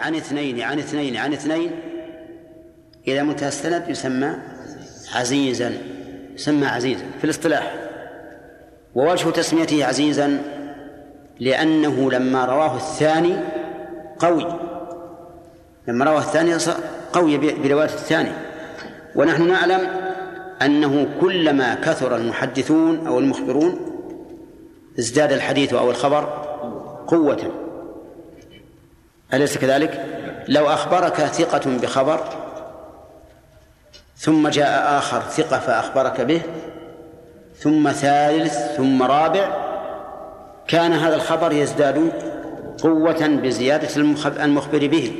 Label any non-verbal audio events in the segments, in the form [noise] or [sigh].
عن اثنين عن اثنين عن اثنين إلى منتهى السند؟ يسمى عزيزا يسمى عزيزا في الاصطلاح. ووجه تسميته عزيزا لأنه لما رواه الثاني قوي. لما رواه الثاني قوي برواية الثاني. ونحن نعلم أنه كلما كثر المحدثون أو المخبرون ازداد الحديث أو الخبر قوة. أليس كذلك؟ لو أخبرك ثقة بخبر ثم جاء آخر ثقة فأخبرك به ثم ثالث ثم رابع كان هذا الخبر يزداد قوة بزيادة المخبر به.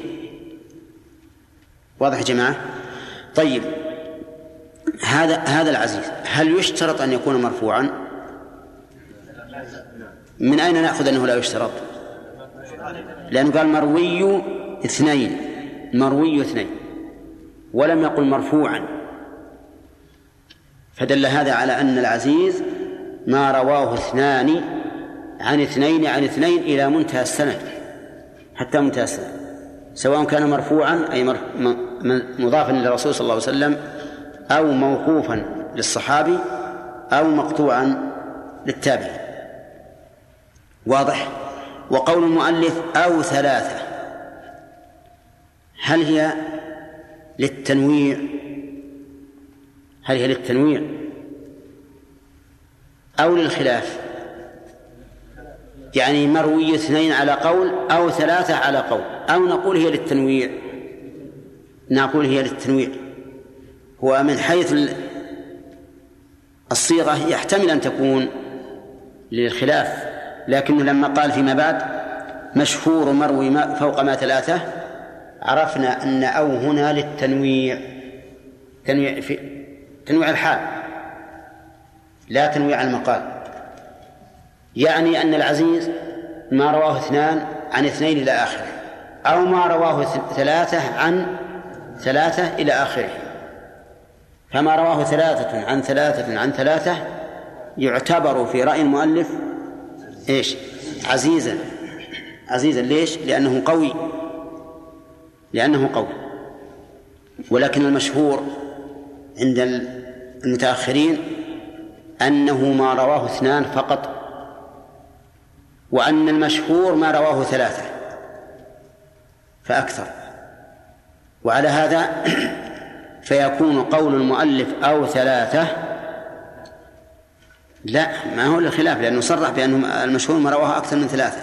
واضح يا جماعة؟ طيب هذا هذا العزيز هل يشترط أن يكون مرفوعا؟ من أين نأخذ أنه لا يشترط؟ لأنه قال مروي اثنين مروي اثنين ولم يقل مرفوعا. فدل هذا على أن العزيز ما رواه اثنان عن اثنين عن اثنين إلى منتهى السند حتى منتهى السند. سواء كان مرفوعا أي مضافا للرسول صلى الله عليه وسلم أو موقوفا للصحابي أو مقطوعا للتابع واضح؟ وقول المؤلف أو ثلاثة. هل هي للتنويع؟ هل هي للتنويع؟ أو للخلاف؟ يعني مروي اثنين على قول أو ثلاثة على قول. أو نقول هي للتنويع. نقول هي للتنويع. هو من حيث الصيغة يحتمل أن تكون للخلاف. لكنه لما قال فيما بعد مشهور مروي ما فوق ما ثلاثة عرفنا أن أو هنا للتنويع. تنويع في تنويع الحال لا تنويع المقال. يعني أن العزيز ما رواه اثنان عن اثنين إلى آخره أو ما رواه ثلاثة عن ثلاثة إلى آخره. فما رواه ثلاثة عن ثلاثة عن ثلاثة يعتبر في رأي المؤلف إيش؟ عزيزا عزيزا ليش؟ لأنه قوي. لأنه قوي. ولكن المشهور عند المتأخرين أنه ما رواه اثنان فقط وأن المشهور ما رواه ثلاثة فأكثر. وعلى هذا [clears throat] فيكون قول المؤلف أو ثلاثة لا ما هو الخلاف لأنه صرح بأنه المشهور ما رواه أكثر من ثلاثة.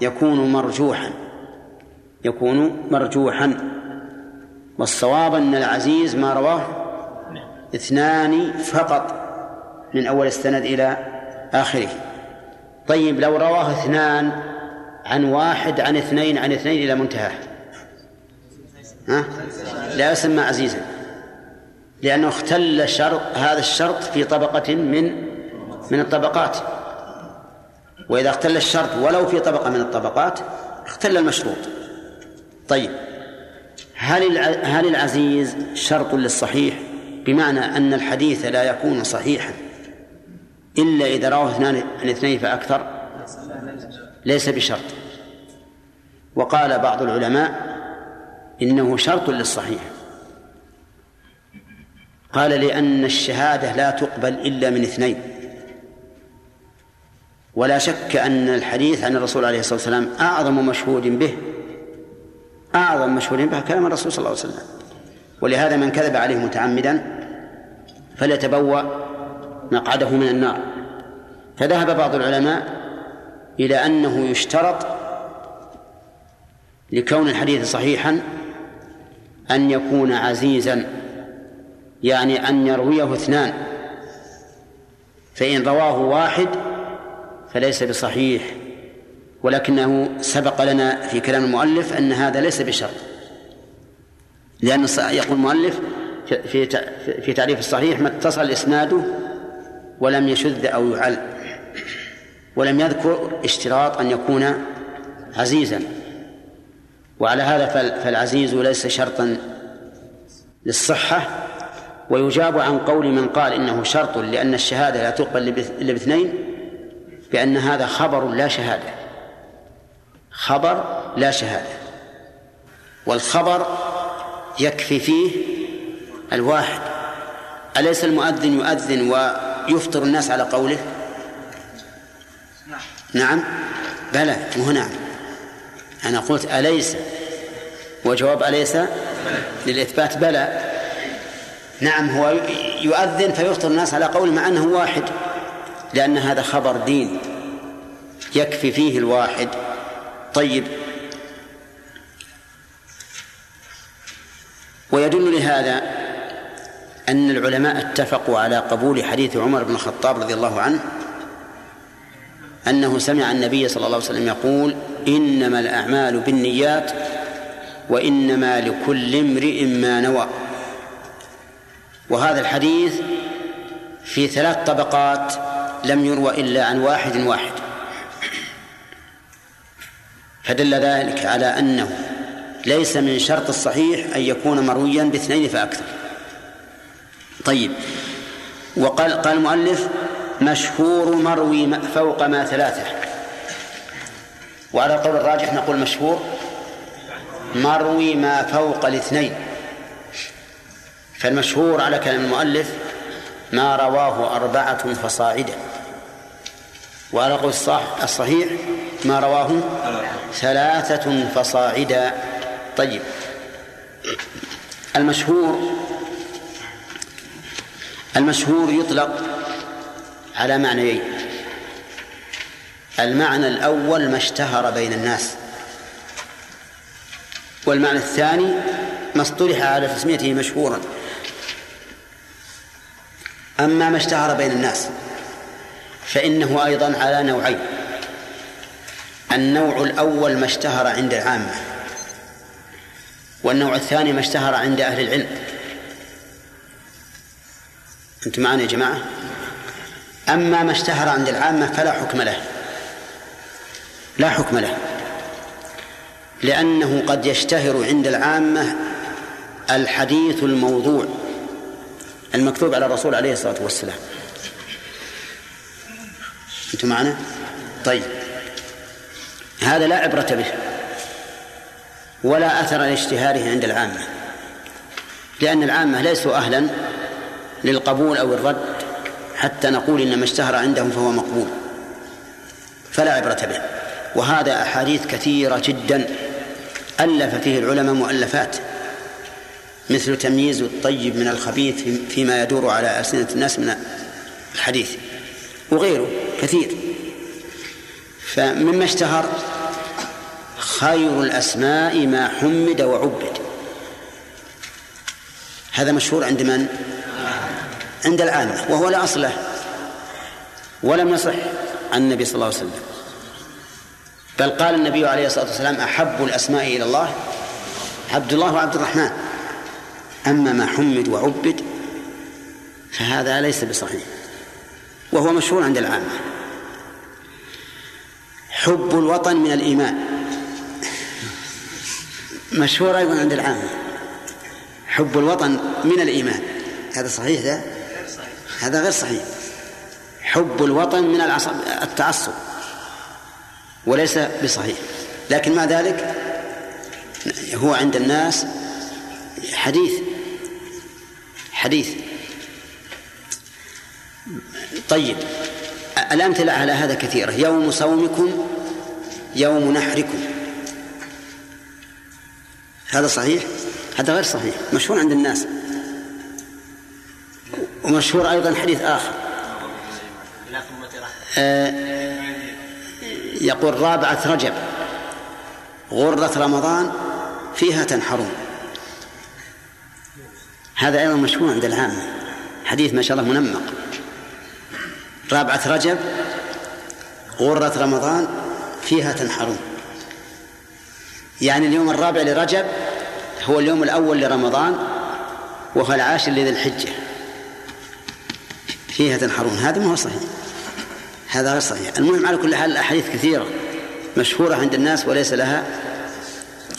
يكون مرجوحا. يكون مرجوحا. والصواب أن العزيز ما رواه اثنان فقط من أول السند إلى آخره. طيب لو رواه اثنان عن واحد عن اثنين عن اثنين إلى منتهاه ها؟ لا يسمى عزيزا. لأنه اختل شرط هذا الشرط في طبقة من من الطبقات. وإذا اختل الشرط ولو في طبقة من الطبقات اختل المشروط. طيب. هل هل العزيز شرط للصحيح؟ بمعنى أن الحديث لا يكون صحيحا. إلا إذا رواه اثنان عن اثنين فأكثر؟ ليس بشرط. وقال بعض العلماء إنه شرط للصحيح. قال لأن الشهادة لا تقبل إلا من اثنين. ولا شك أن الحديث عن الرسول عليه الصلاة والسلام أعظم مشهود به أعظم مشهود به كلام الرسول صلى الله عليه وسلم. ولهذا من كذب عليه متعمدا فليتبوأ مقعده من النار. فذهب بعض العلماء إلى أنه يشترط لكون الحديث صحيحا أن يكون عزيزا يعني أن يرويه اثنان فإن رواه واحد فليس بصحيح ولكنه سبق لنا في كلام المؤلف أن هذا ليس بشرط. لأن يقول المؤلف في في تعريف الصحيح ما اتصل إسناده ولم يشذ أو يعل ولم يذكر اشتراط أن يكون عزيزا. وعلى هذا فالعزيز ليس شرطا للصحة. ويجاب عن قول من قال إنه شرط لأن الشهادة لا تقبل إلا باثنين بأن هذا خبر لا شهادة. خبر لا شهادة. والخبر يكفي فيه الواحد. أليس المؤذن يؤذن ويفطر الناس على قوله؟ نعم. بلى نعم أنا قلت أليس؟ وجواب أليس؟ للإثبات بلى. نعم هو يؤذن فيفطر الناس على قول مع أنه واحد. لأن هذا خبر دين يكفي فيه الواحد. طيب. ويدل لهذا أن العلماء اتفقوا على قبول حديث عمر بن الخطاب رضي الله عنه أنه سمع النبي صلى الله عليه وسلم يقول إنما الأعمال بالنيات وإنما لكل امرئ ما نوى. وهذا الحديث في ثلاث طبقات لم يروى إلا عن واحد واحد. فدل ذلك على أنه ليس من شرط الصحيح أن يكون مرويا باثنين فأكثر. طيب وقال قال المؤلف مشهور مروي فوق ما ثلاثة. وعلى القول الراجح نقول مشهور مروي ما فوق الاثنين. فالمشهور على كلام المؤلف ما رواه أربعة فصاعدا. وعلى قول الصحيح ما رواه ثلاثة فصاعدا. طيب. المشهور المشهور يطلق على معنيين. المعنى الأول ما اشتهر بين الناس. والمعنى الثاني ما اصطلح على تسميته مشهورا. أما ما اشتهر بين الناس فإنه أيضا على نوعين. النوع الأول ما اشتهر عند العامة والنوع الثاني ما اشتهر عند أهل العلم. أنتم معنا يا جماعة؟ أما ما اشتهر عند العامة فلا حكم له. لا حكم له. لأنه قد يشتهر عند العامة الحديث الموضوع. المكتوب على الرسول عليه الصلاة والسلام. أنتم معنا؟ طيب. هذا لا عبرة به. ولا أثر لاشتهاره عند العامة. لأن العامة ليسوا أهلا للقبول أو الرد حتى نقول إن ما اشتهر عندهم فهو مقبول. فلا عبرة به. وهذا أحاديث كثيرة جدا ألف فيه العلماء مؤلفات. مثل تمييز الطيب من الخبيث فيما يدور على ألسنة الناس من الحديث وغيره كثير. فمما اشتهر خير الأسماء ما حمد وعبد. هذا مشهور عند من؟ عند العامة وهو لا أصل له ولم يصح عن النبي صلى الله عليه وسلم. بل قال النبي عليه الصلاة والسلام أحب الأسماء إلى الله. عبد الله وعبد الرحمن. أما ما حمد وعبد فهذا ليس بصحيح وهو مشهور عند العامة. حب الوطن من الإيمان مشهور أيضا عند العامة. حب الوطن من الإيمان هذا صحيح ده هذا غير صحيح. حب الوطن من التعصب وليس بصحيح. لكن مع ذلك هو عند الناس حديث حديث طيب الأمثلة على هذا كثيرة. يوم صومكم يوم نحركم. هذا صحيح؟ هذا غير صحيح. مشهور عند الناس. ومشهور أيضا حديث آخر. آه يقول رابعة رجب غرة رمضان فيها تنحرون. هذا أيضا مشهور عند العامة حديث ما شاء الله منمق. رابعة رجب غرة رمضان فيها تنحرون. يعني اليوم الرابع لرجب هو اليوم الأول لرمضان وهو العاشر لذي الحجة. فيها تنحرون. هذا ما هو صحيح. هذا غير صحيح. المهم على كل حال الأحاديث كثيرة مشهورة عند الناس وليس لها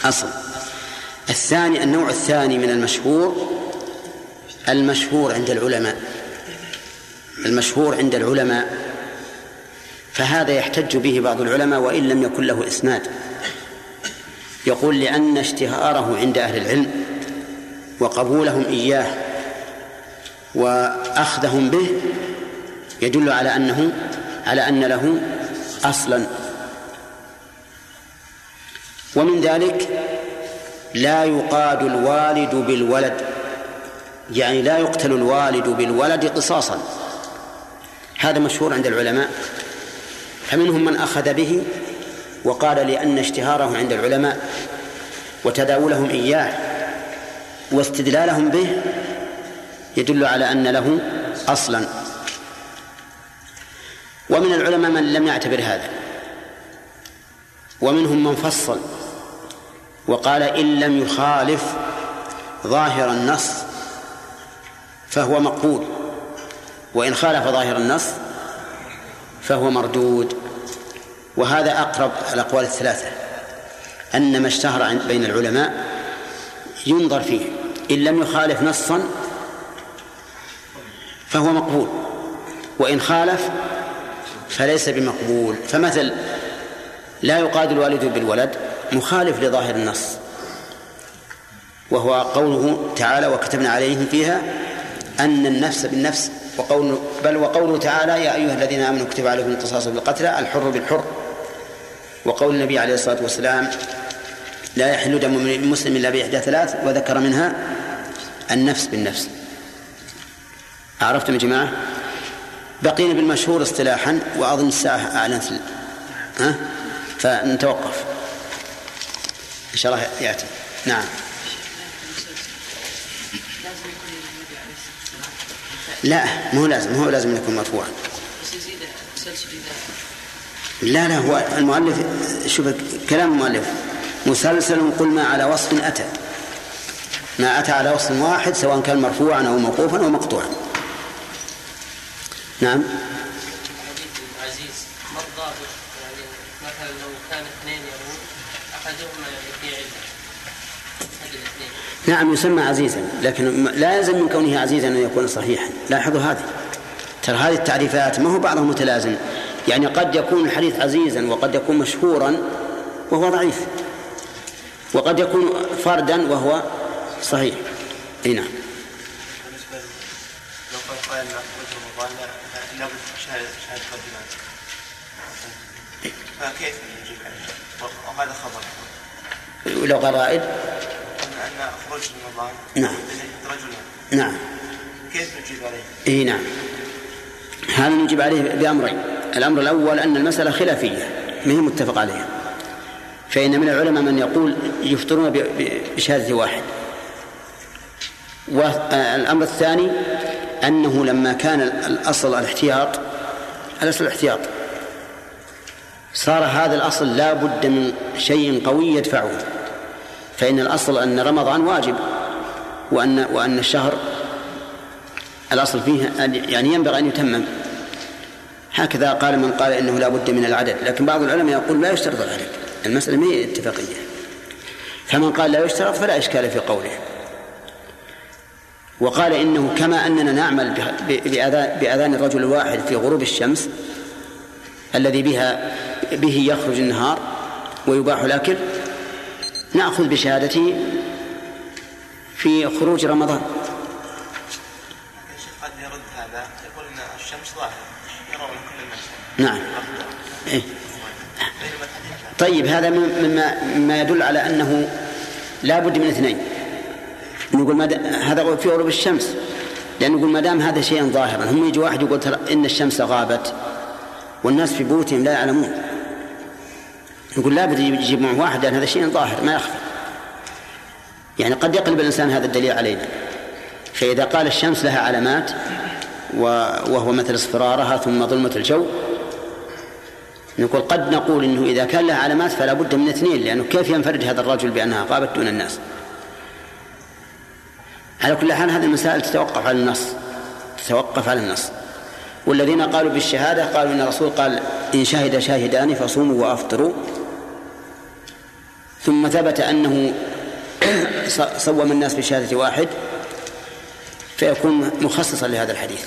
أصل. الثاني النوع الثاني من المشهور المشهور عند العلماء. المشهور عند العلماء. فهذا يحتج به بعض العلماء وإن لم يكن له إسناد. يقول لأن اشتهاره عند أهل العلم وقبولهم إياه وأخذهم به يدل على أنه على أن له أصلا. ومن ذلك لا يقاد الوالد بالولد. يعني لا يقتل الوالد بالولد قصاصا. هذا مشهور عند العلماء. فمنهم من أخذ به وقال لأن اشتهاره عند العلماء وتداولهم إياه واستدلالهم به يدل على أن له أصلا. ومن العلماء من لم يعتبر هذا. ومنهم من فصل وقال إن لم يخالف ظاهر النص فهو مقبول. وإن خالف ظاهر النص فهو مردود. وهذا أقرب الأقوال الثلاثة أن ما اشتهر بين العلماء ينظر فيه. إن لم يخالف نصا فهو مقبول. وإن خالف فليس بمقبول. فمثل لا يقاد الوالد بالولد مخالف لظاهر النص وهو قوله تعالى وكتبنا عليهم فيها أن النفس بالنفس وقول بل وقوله تعالى يا أيها الذين آمنوا كتب عليكم القصاص بالقتلى الحر بالحر. وقول النبي عليه الصلاة والسلام لا يحل دم مسلم إلا بإحدى ثلاث وذكر منها النفس بالنفس. عرفتم يا جماعة؟ بقينا بالمشهور اصطلاحا وأظن الساعة أعلنت ها؟ فنتوقف. إن شاء الله يأتي. نعم. لا مو لازم مو لازم يكون مرفوعا لا لا هو المؤلف شوف كلام المؤلف. مسلسل قل ما على وصف أتى. ما أتى على وصف واحد سواء كان مرفوعا أو موقوفا أو مقطوعا. نعم عزيز ما الضابط يعني مثلا لو كان اثنين يرون احدهما في عله احد الاثنين نعم يسمى عزيزا لكن لا يلزم من كونه عزيزا أن يكون صحيحا. لاحظوا هذه. ترى هذه التعريفات ما هو بعضها متلازم. يعني قد يكون الحديث عزيزا وقد يكون مشهورا وهو ضعيف. وقد يكون فردا وهو صحيح. أي نعم. لو قال فكيف نجيب عليه؟ وهذا خبر. ولو غرائب أن خروج رمضان نعم. رجلان نعم. كيف نجيب عليه؟ إي نعم. هذا نجيب عليه بأمرين. الأمر الأول أن المسألة خلافية ما هي متفق عليها. فإن من العلماء من يقول يفطرون بشهادة واحد. والأمر الثاني أنه لما كان الأصل الاحتياط الأصل الاحتياط. صار هذا الأصل لا بد من شيء قوي يدفعه. فإن الأصل أن رمضان واجب وأن وأن الشهر الأصل فيه يعني ينبغي أن يتمم. هكذا قال من قال إنه لا بد من العدد لكن بعض العلماء يقول لا يشترط العدد المسألة ما هي اتفاقية. فمن قال لا يشترط فلا إشكال في قوله. وقال إنه كما أننا نعمل بأذان الرجل الواحد في غروب الشمس الذي بها به يخرج النهار ويباح الأكل نأخذ بشهادته في خروج رمضان. قد يرد هذا. يقول إن الشمس ظاهرة يرون كل الناس. نعم. إيه. لا. طيب هذا مما مما يدل على أنه لا بد من اثنين. نقول ما هذا في غروب الشمس. لأن نقول ما دام هذا شيئا ظاهرا هم يجي واحد يقول ترى إن الشمس غابت والناس في بيوتهم لا يعلمون. نقول لا بد يجيب معه واحد لأن هذا شيء ظاهر ما يخفى. يعني قد يقلب الإنسان هذا الدليل علينا. فإذا قال الشمس لها علامات وهو مثل اصفرارها ثم ظلمة الجو نقول قد نقول إنه إذا كان لها علامات فلا بد من اثنين لأنه كيف ينفرد هذا الرجل بأنها غابت دون الناس؟ على كل حال هذه المسائل تتوقف على النص تتوقف على النص. والذين قالوا بالشهادة قالوا إن الرسول قال إن شهد شاهدان فصوموا وأفطروا. ثم ثبت أنه صوم الناس بشهادة واحد فيكون مخصصا لهذا الحديث.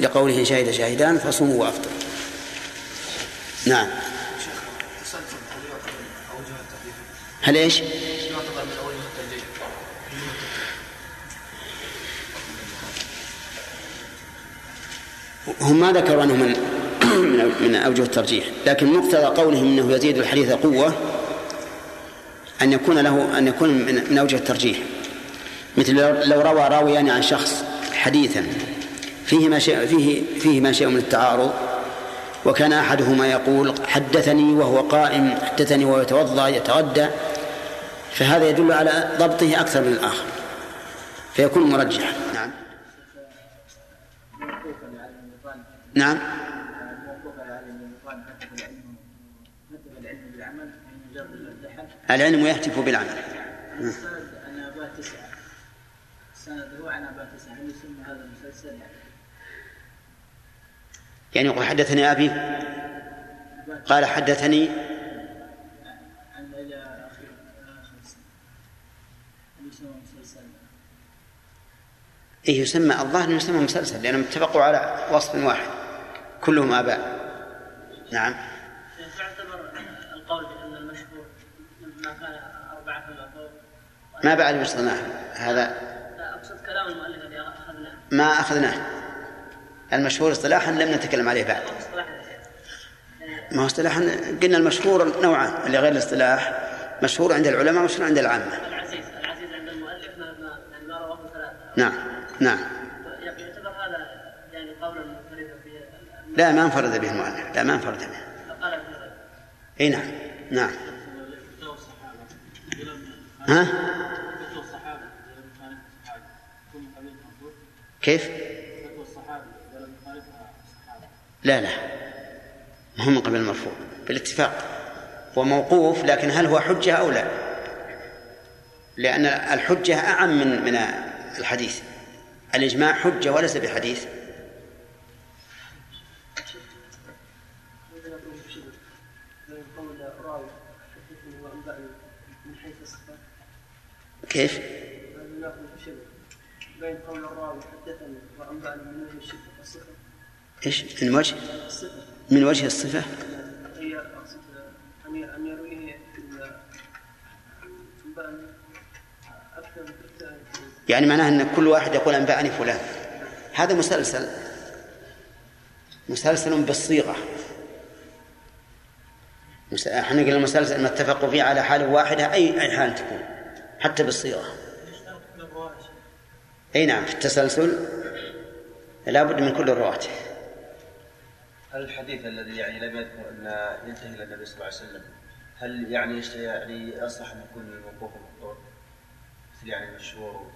لقوله شهد شاهدان فصوموا وأفطروا. نعم. هل إيش؟ هم ما ذكروا أنه من من أوجه الترجيح لكن مقتضى قولهم إنه يزيد الحديث قوة أن يكون له أن يكون من أوجه الترجيح. مثل لو- روى راويان عن شخص حديثا فيه ما شيء فيه فيه ما شيء من التعارض وكان أحدهما يقول حدثني وهو قائم حدثني وهو يتوضأ يتغدى. فهذا يدل على ضبطه أكثر من الآخر. فيكون مرجحا. نعم. نعم. العلم يهتف بالعمل. يعني؟ يعني يقول حدثني أبي قال حدثني إيه يسمى الظاهر يسمى مسلسل لأنهم اتفقوا على وصف واحد كلهم آباء. نعم يعتبر القول بأن المشهور ما كان أربعة فما فوق ما بعد الاصطلاح هذا لا أقصد كلام ما أخذناه. المشهور اصطلاحا لم نتكلم عليه بعد. ما هو اصطلاحا؟ قلنا المشهور نوعان اللي غير الاصطلاح مشهور عند العلماء مشهور عند العامة. العزيز العزيز عند المؤلف ما ما يعني ما رواه نعم نعم. يعتبر هذا يعني قولا منفردا لا ما انفرد به المؤلف. لا ما انفرد به. إي نعم نعم. ها؟ كيف؟ لا لا. ما هو من قبل المرفوع. بالاتفاق. هو موقوف لكن هل هو حجة أو لا؟ لأن الحجة أعم من من الحديث. الإجماع حجة وليس بحديث. كيف؟ من وجه إيش؟ من وجه؟ الصفه من وجه ان ان انبأني كتاب يعني معناه أن كل واحد يقول أنبأني فلان. هذا مسلسل. مسلسل بالصيغة. مس- إحنا قلنا المسلسل ما اتفقوا فيه على حال واحدة أي أي حال تكون. حتى بالصيغة أي نعم في التسلسل لابد من كل الرواة هل الحديث الذي يعني لم يذكر أن ينتهي إلى النبي صلى الله عليه وسلم هل يعني يعني يصلح أن يكون موقوف مقطوع؟ مثل يعني المشهور؟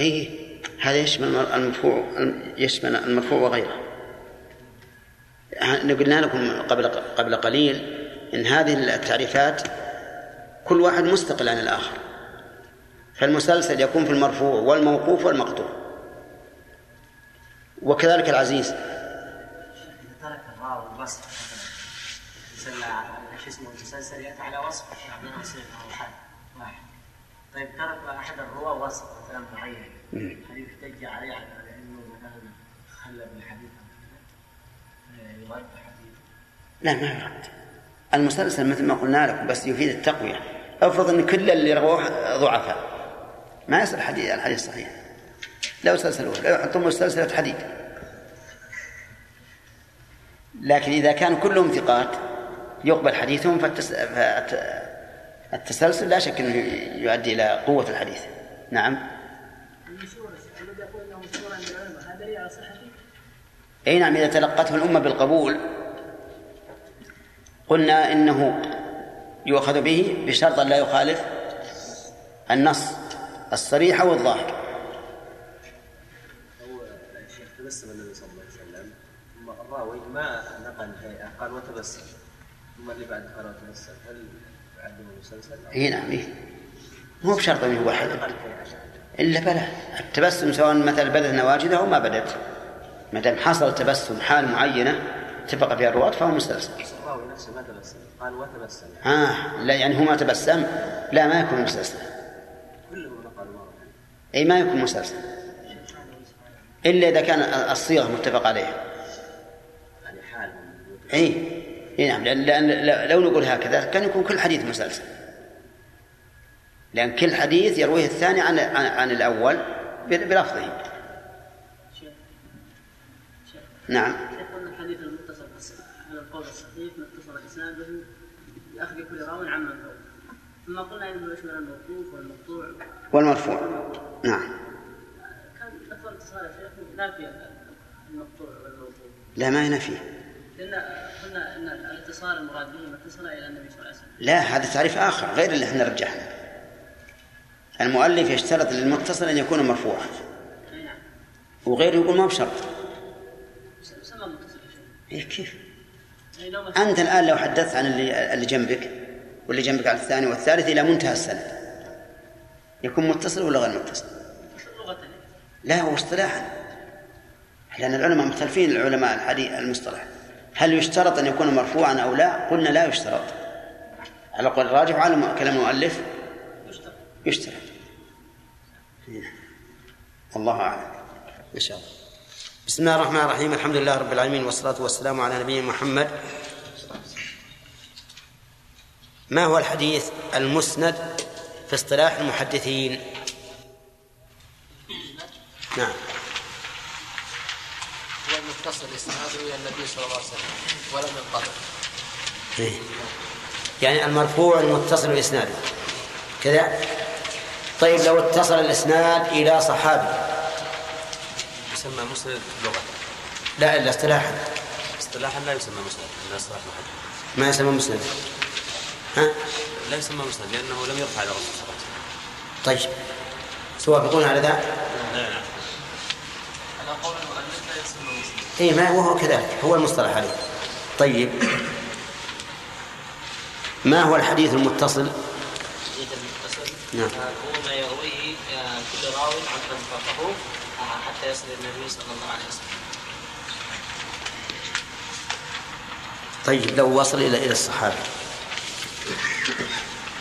إي هذا يشمل المرفوع يشمل المرفوع وغيره قلنا لكم قبل قبل قليل إن هذه التعريفات كل واحد مستقل عن الآخر فالمسلسل يكون في المرفوع والموقوف والمقطوع. وكذلك العزيز. ترك الراوي الوصف مثلا اسمه المسلسل يأتي على وصف يصير له حد واحد طيب ترك أحد الرواة وصف مثلا معين هل يحتج عليه؟ على أنه مثلا خلى بالحديث كذا؟ آه، يرد حديث. لا ما يرد. المسلسل مثل ما قلنا لكم بس يفيد التقوية. افرض إن كل اللي رووه ضعفاء. ما يصل الحديث الحديث صحيح. لو سلسلوه لو يحطون سلسلة حديد لكن إذا كان كلهم ثقات يقبل حديثهم فالتس... فالتسلسل لا شك أنه يؤدي إلى قوة الحديث. نعم. أي نعم إذا تلقته الأمة بالقبول قلنا إنه يؤخذ به بشرط أن لا يخالف النص. الصريح أو الظاهر هو الشيخ تبسم النبي صلى الله عليه وسلم ثم الراوي ما نقل هيئه قال وتبسم. ثم اللي بعد قال وتبسم هل يعد مسلسل؟ اي نعم إيه. مو بشرط أن هو واحد إلا بلى. التبسم سواء مثلا بدت نواجذه أو ما بدت ما دام حصل تبسم حال معينة اتفق فيها الرواة فهو مستلزم الراوي نفسه ما تبسم قال وتبسم. آه لا يعني هو ما تبسم لا ما يكون مره أي ما يكون مستلزم إلا إذا كان الصيغة متفق عليها. حال اي اي نعم لأن لو نقول هكذا كان يكون كل حديث مسلسل لأن كل حديث يرويه الثاني عن عن, عن الأول بلفظه. نعم. الحديث المتصل على القول الصحيح متصل اسناده باخذ كل راو عن من فوق ثم قلنا إنه يشمل الموقوف والمقطوع. والمرفوع. نعم. كان شيخ نافي المقطوع لا ما ينفيه لأن قلنا ان الاتصال المراد به ما اتصل إلى النبي صلى الله عليه وسلم لا هذا تعريف آخر غير اللي إحنا رجحنا. المؤلف يشترط للمتصل أن يكون مرفوعا. وغيره يقول ما بشرط. متصل إيه كيف؟ أنت الآن لو حدثت عن اللي, اللي جنبك واللي جنبك على الثاني والثالث إلى منتهى السند. يكون متصل ولا غير متصل؟ لا هو اصطلاحا. لأن العلماء مختلفين العلماء الحديث المصطلح. هل يشترط أن يكون مرفوعا أو لا؟ قلنا لا يشترط. على قول الراجح وعلى كلام المؤلف يشترط. والله أعلم. إن شاء الله. بسم الله الرحمن الرحيم. الحمد لله رب العالمين والصلاة والسلام على نبينا محمد. ما هو الحديث المسند في اصطلاح المحدثين. نعم. هو المتصل اسناده إلى النبي صلى الله عليه وسلم ولم ينقطع إيه. يعني المرفوع المتصل بإسناده كذا. طيب لو اتصل الإسناد إلى صحابي. يسمى مسند لغة. لا إلا اصطلاحا. اصطلاحا لا يسمى مسند من اصطلاح محدد ما يسمى مسند. ها؟ لا يسمى مسند لأنه لم يرفع إلى الرسول صلى الله عليه وسلم. طيب. توافقون على ذا؟ نعم على قول المؤلف لا يسمى مسلم. اي ما وهو كذلك هو المصطلح عليه. طيب. ما هو الحديث المتصل؟ الحديث المتصل؟ نعم. آه، هو ما يرويه آه، كل راو عن من فوقه آه، حتى يصل إلى النبي صلى الله عليه وسلم. طيب لو وصل إلى إلى الصحابي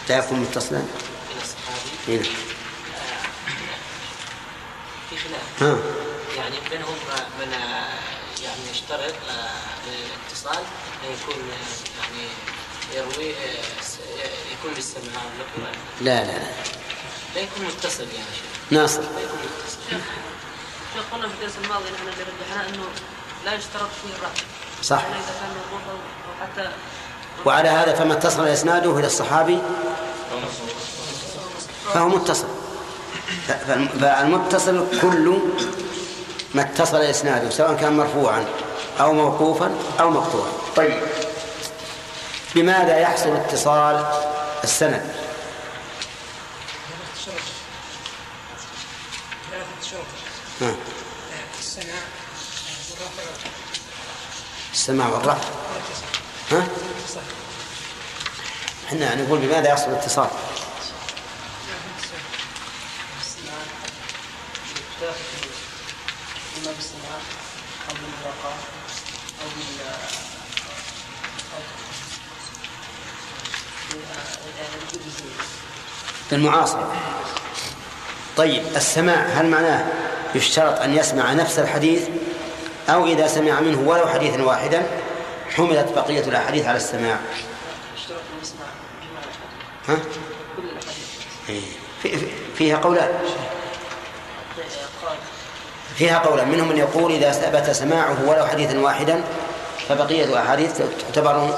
لا يكون متصلا؟ إلى الصحابي إيه. في خلاف. ها. يعني منهم من يعني يشترط آه، للاتصال ان يكون آه، يعني يروي آه، يكون للسماع لا لا لا. لا يكون متصل يعني شيخ. ناصر. لا يكون متصل. شيخ. قلنا في الدرس الماضي نحن اللي رجحناه إنه لا يشترط فيه الرفع صح. يعني إذا كان موقوف أو حتى وعلى هذا فما اتصل إسناده إلى الصحابي. فهو متصل. فالمتصل كل ما اتصل إسناده سواء كان مرفوعا أو موقوفا أو مقطوعا. طيب. بماذا يحصل اتصال السند. السماع والرفع ها؟ إحنا نقول بماذا يحصل الاتصال؟ بالمعاصرة. طيب السماع هل معناه يشترط أن يسمع نفس الحديث؟ أو إذا سمع منه ولو حديثا واحدا حملت بقية الأحاديث على السماع اشترط ان يسمع جميع الاحاديث ها؟ إيه. في- في- فيها قولان فيها قولان منهم من يقول إذا ثبت سماعه ولو حديثا واحدا فبقية الأحاديث تعتبر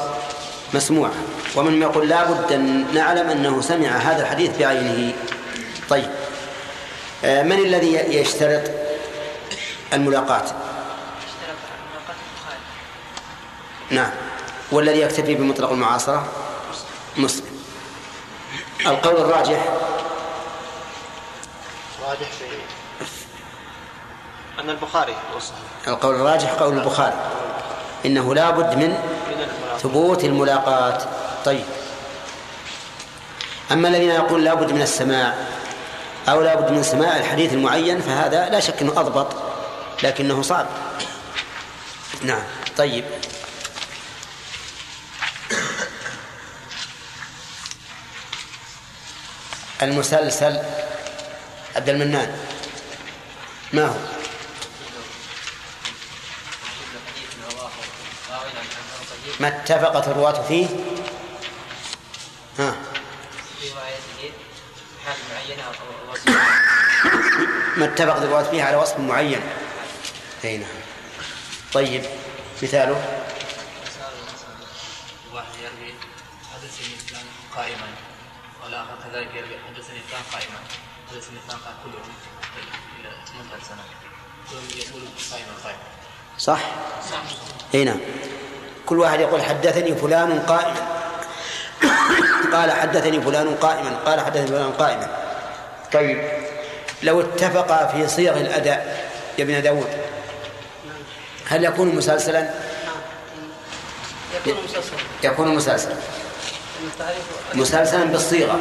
مسموعة. ومن يقول لا بد أن نعلم أنه سمع هذا الحديث بعينه. طيب. آه، من الذي يشترط الملاقاة؟ نعم. والذي يكتفي بمطلق المعاصرة؟ مسلم. القول الراجح. راجح في أن البخاري القول الراجح قول البخاري. إنه لا بد من ثبوت الملاقاة طيب. أما الذين يقول لا بد من السماع أو لا بد من سماع الحديث المعين فهذا لا شك أنه أضبط لكنه صعب. نعم. طيب. المسلسل عبد المنان. ما هو؟ ما اتفقت الرواة فيه؟ ها. ما اتفق الرواة فيه على وصف معين. أي نعم. طيب مثاله؟ واحد يروي فلان قائما والاخر كذلك يروي فلان قائما كلهم إلى 18 سنه كلهم يقول قائما قائما صح؟ اي نعم. كل واحد يقول حدثني فلان قائما قال حدثني فلان قائما. قال حدثني فلان قائما. طيب. لو اتفقا في صيغ الأداء يا ابن داود هل يكون مسلسلا؟ يكون مسلسل يكون مسلسلا. مسلسلا بالصيغة.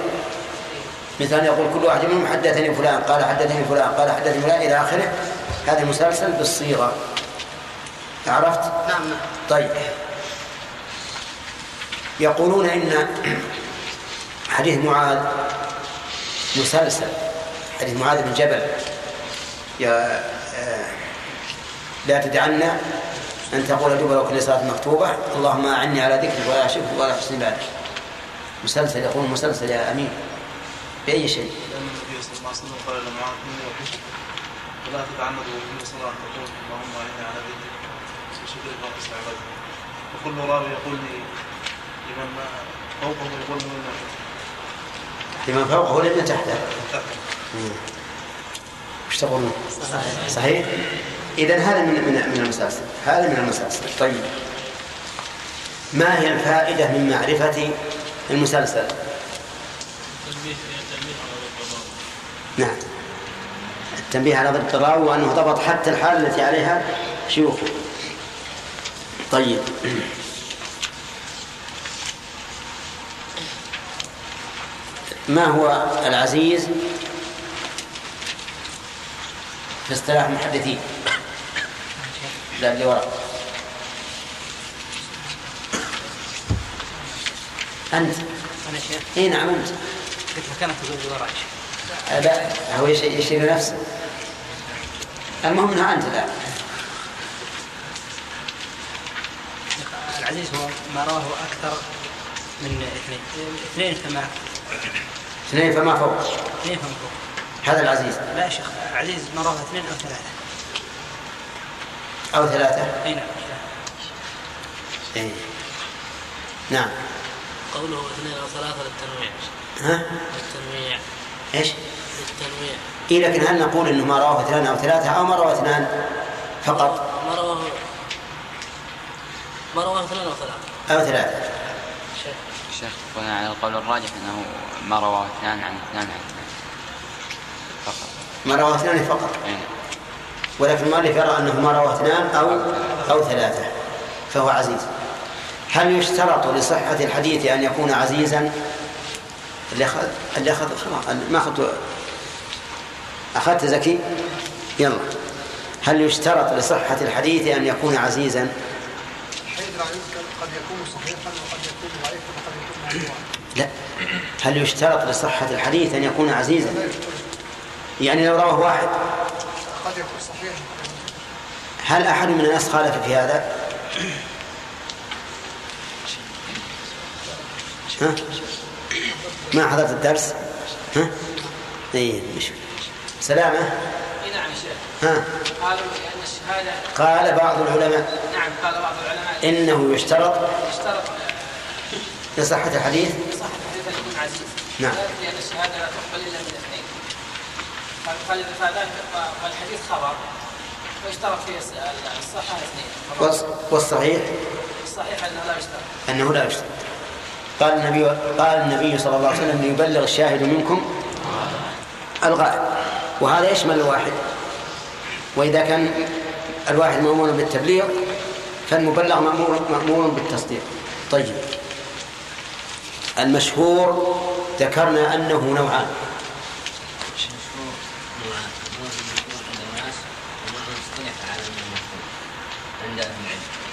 مثل أن يقول كل واحد منهم حدثني فلان قال حدثني فلان قال حدثني فلان إلى آخره. هذا مسلسل بالصيغة. عرفت؟ نعم. طيب. يقولون إن حديث معاذ مسلسل. حديث معاذ بن جبل. يا آه، لا تدعنا أن تقول دبر كل صلاة مكتوبة. اللهم أعني على ذكرك ولا شكرك ولا حسن عبادك مسلسل يقول مسلسل يا أمين. بأي شيء لأن النبي صلى الله عليه وسلم قال لمعاذ إني أحبك ولا تتعمدوا كل صلاة تقول اللهم أعني على ذكرك وشكرك وحسن عبادك وكل راوي يقول لي لمن فوقه يقول لمن لمن فوقه لمن تحته إيش تقولون؟ صحيح؟ إذا هذا من من من المسلسل، هذا من المسلسل، طيب. ما هي الفائدة من معرفة المسلسل؟ نعم. التنبيه على ضبط الراوي وأنه ضبط حتى الحال التي عليها شيوخه. طيب. ما هو العزيز في اصطلاح المحدثين؟ لا اللي وراء أنت أنا شيخ إي نعم أنت قلت لك أنا تقول لي وراي آه، لا هو يشير يشير نفسه. المهم إنها أنت لا العزيز هو ما رواه أكثر من اثنين. اثنين فما اثنين فما فوق. اثنين فما فوق. هذا العزيز. لا يا شيخ العزيز ما رواه اثنين أو ثلاثة. أو ثلاثة. أي نعم. إيه. نعم. قوله اثنين أو ثلاثة للتنويع. ها؟ للتنويع. إيش؟ إيه لكن هل نقول إنه ما رواه اثنان أو ثلاثة؟ أو ما رواه اثنان فقط؟ ما رواه ما رواه اثنين أو ثلاثة. أو ثلاثة. شيخ. بناء على القول الراجح إنه ما رواه اثنان عن اثنان عن اثنان. فقط. ما رواه اثنان فقط. نعم. ولكن المؤلف يرى أنه ما رواه اثنان أو أو ثلاثة فهو عزيز. هل يشترط لصحة الحديث أن يكون عزيزا؟ اللي اخذ اللي اخذ ما اخذت اخذت زكي؟ يلا. هل يشترط لصحة الحديث أن يكون عزيزا؟ قد يكون صحيحا وقد يكون ضعيفا وقد يكون لا. هل يشترط لصحة الحديث أن يكون عزيزا؟ يعني لو رواه واحد. قد يكون صحيحا هل أحد من الناس خالف في هذا؟ ها؟ ما حضرت الدرس؟ ها؟ اي مش سلامة؟ إي نعم يا شيخ. ها؟ قالوا لأن الشهاده قال بعض العلماء. نعم قال بعض العلماء. إنه يشترط. يشترط. لصحه الحديث؟ صحة الحديث أن يكون عزيز. نعم. لأن الشهادة لا تقبل إلا من اثنين. قال- فذلك والحديث خبر. ويشترط فيه الص- الصحة اثنين. والص- والصحيح؟ الصحيح أنه لا يشترط. أنه لا يشترط. قال النبي قال النبي صلى الله عليه وسلم ليبلغ الشاهد منكم الغائب. وهذا يشمل الواحد؟ وإذا كان الواحد مامور بالتبليغ فالمبلغ مامور مأمور بالتصديق. طيب. المشهور ذكرنا أنه نوعان.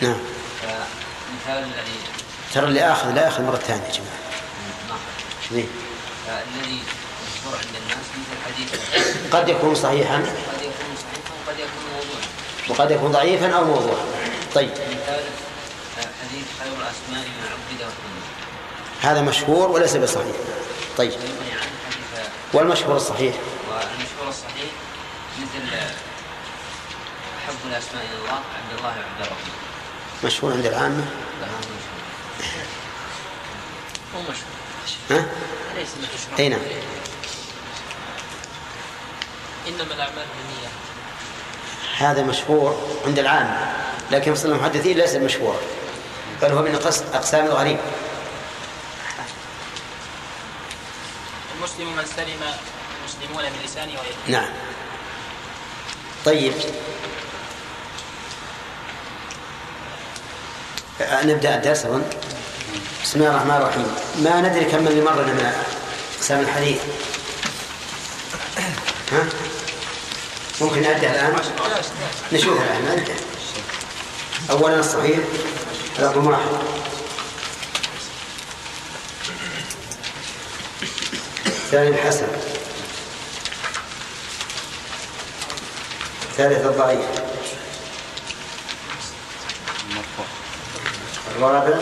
نعم. فمثال الذي ترى اللي اخذ لا ياخذ مرة ثانية يا جماعة. إيش ذي؟ الذي مشهور عند الناس مثل حديث. قد يكون صحيحا. قد يكون صحيحا وقد يكون موضوعا. وقد يكون ضعيفا أو موضوعا. طيب. حديث خير الأسماء ما عبد هذا مشهور وليس بصحيح. طيب. والمشهور الصحيح؟ والمشهور الصحيح مثل حب الأسماء إلى الله عبد الله وعبد الرحمن. مشهور عند العامة؟ مو مشهور. ها؟ ليس مشهور. أي نعم إنما الأعمال بالنيات هذا مشهور عند العامة لكن في المحدثين ليس مشهورا بل هو من أقس- أقسام الغريب. المسلم من سلم المسلمون من لسانه ويده. نعم. طيب. نبدأ الدرس أظن بسم الله الرحمن الرحيم. ما ندري كم اللي مرنا من أقسام الحديث. ها؟ ممكن نبدأ الآن؟ نشوف الآن نبدأ أولا الصحيح رقم واحد ثاني الحسن. ثالث الضعيف. الرابع.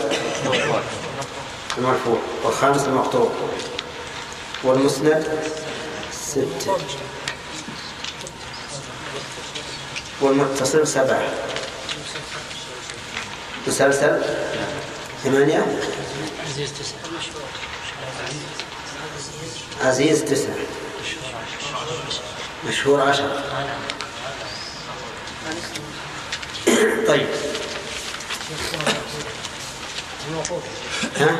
المرفوع. والخامس المقطوع. والمسند. ستة والمتصل سبعة. مسلسل؟ ثمانية؟ عزيز تسعة. مشهور عشرة. طيب. ها؟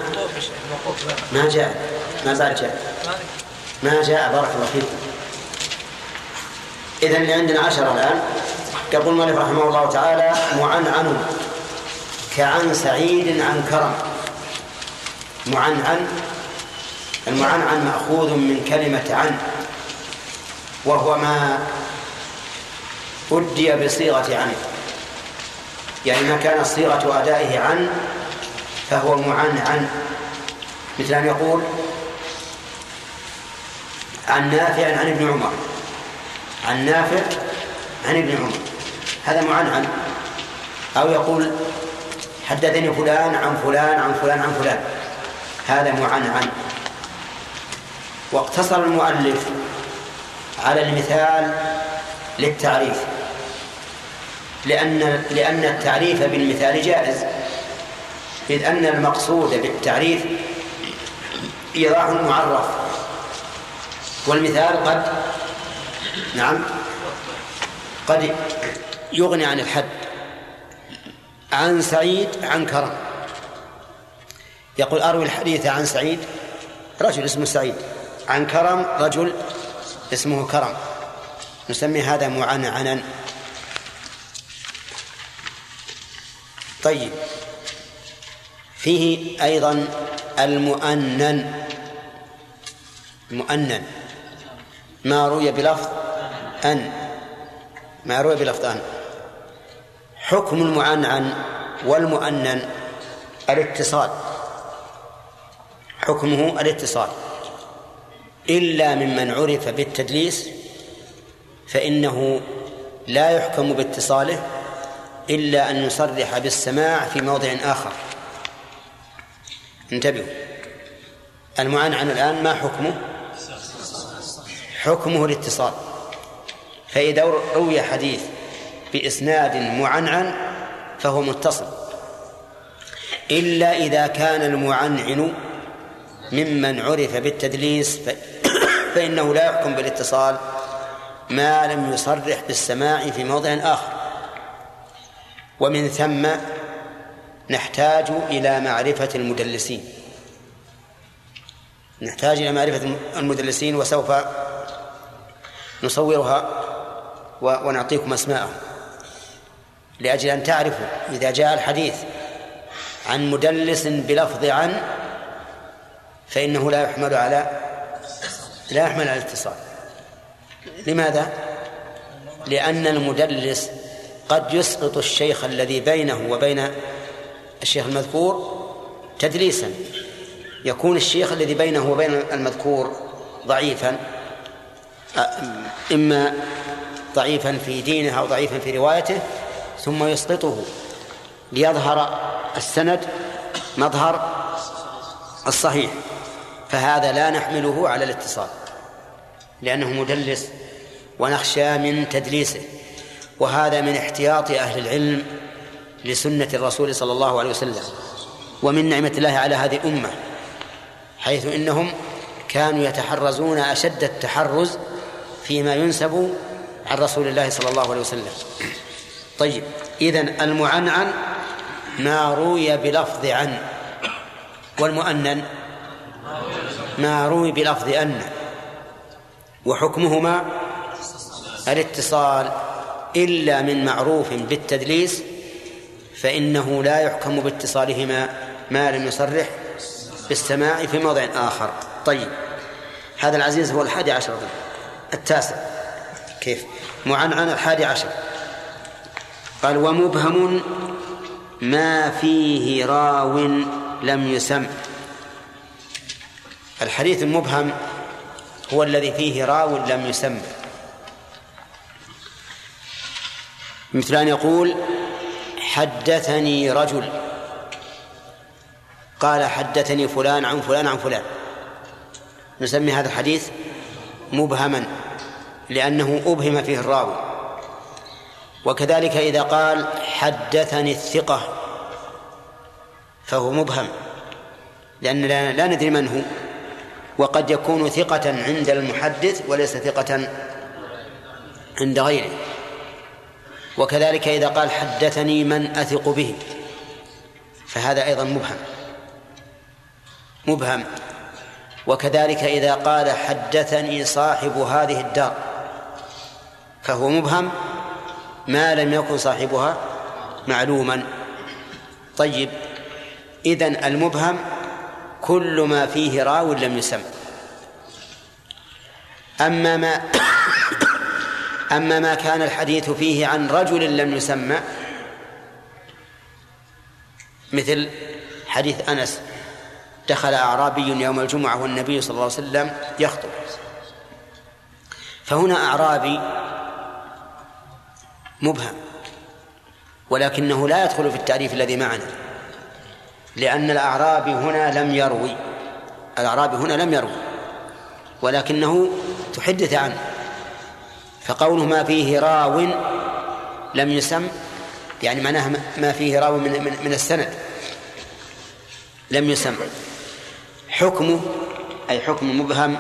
ما جاء. ما بعد جاء. ما جاء بارك الله فيكم إذا اللي عندنا عشرة الآن. يقول المؤلف رحمه الله تعالى معنعن كعن سعيد عن كرم. معنعن المعنعن مأخوذ من كلمة عن وهو ما أدي بصيغة عن. يعني ما كانت صيغة أدائه عن فهو معنعن. مثل أن يقول عن نافع عن ابن عمر. عن نافع عن ابن عمر. هذا معنعن. أو يقول حدثني فلان عن فلان عن فلان عن فلان. هذا معنعن. واقتصر المؤلف على المثال للتعريف. لأن لأن التعريف بالمثال جائز. إذ أن المقصود بالتعريف إيضاح المعرف والمثال قد نعم قد يغني عن الحد عن سعيد عن كرم. يقول أروي الحديث عن سعيد رجل اسمه سعيد. عن كرم رجل اسمه كرم. نسمي هذا معنعنا. طيب. فيه أيضا المؤنن. مؤنن. ما روي بلفظ أن؟ ما روي بلفظ أن. حكم المعنعن والمؤنن الاتصال. حكمه الاتصال. إلا ممن عرف بالتدليس فإنه لا يحكم باتصاله إلا أن يصرح بالسماع في موضع آخر. انتبهوا. المعنعن الآن ما حكمه؟ حكمه الاتصال. فإذا روي حديث بإسناد معنعن فهو متصل. إلا إذا كان المعنعن ممن عرف بالتدليس. فإنه لا يحكم بالاتصال ما لم يصرح بالسماع في موضع آخر. ومن ثم نحتاج إلى معرفة المدلسين. نحتاج إلى معرفة المدلسين وسوف نصورها ونعطيكم أسماءهم لأجل أن تعرفوا إذا جاء الحديث عن مدلس بلفظ عن فإنه لا يحمل على لا يحمل على الاتصال. لماذا؟ لأن المدلس قد يسقط الشيخ الذي بينه وبين الشيخ المذكور تدليسا. يكون الشيخ الذي بينه وبين المذكور ضعيفا. إما ضعيفا في دينه أو ضعيفا في روايته ثم يسقطه. ليظهر السند مظهر الصحيح. فهذا لا نحمله على الاتصال لأنه مدلس ونخشى من تدليسه. وهذا من احتياط أهل العلم لسنة الرسول صلى الله عليه وسلم ومن نعمة الله على هذه الأمة حيث إنهم كانوا يتحرزون أشد التحرز فيما ينسب عن رسول الله صلى الله عليه وسلم. طيب إذن المعنعن ما روي بلفظ عن والمؤنن ما روي بلفظ أن وحكمهما الاتصال إلا من معروف بالتدليس فإنه لا يحكم باتصالهما ما لم يصرح بالسماع في موضع آخر. طيب هذا العزيز هو الحادي عشر. التاسع. كيف؟ معنعن الحادي عشر. قال ومبهم ما فيه راو لم يسم. الحديث المبهم هو الذي فيه راو لم يسم. مثل أن يقول حدثني رجل. قال حدثني فلان عن فلان عن فلان. نسمي هذا الحديث مبهما لأنه أبهم فيه الراوي. وكذلك إذا قال حدثني الثقة فهو مبهم لأننا لا ندري من هو. وقد يكون ثقة عند المحدث وليس ثقة عند غيره. وكذلك إذا قال حدثني من أثق به فهذا أيضا مبهم. مبهم. وكذلك إذا قال حدثني صاحب هذه الدار فهو مبهم ما لم يكن صاحبها معلوما. طيب إذن المبهم كل ما فيه راو لم يسم. أما ما [coughs] أما ما كان الحديث فيه عن رجل لم يسمى مثل حديث أنس دخل أعرابي يوم الجمعة والنبي صلى الله عليه وسلم يخطب. فهنا أعرابي مبهم ولكنه لا يدخل في التعريف الذي معنا لأن الأعرابي هنا لم يروي الأعرابي هنا لم يروي ولكنه تحدث عنه فقوله ما فيه راو لم يسم يعني معناها ما فيه راو من, من, من السند لم يسم. حكمه أي حكم مبهم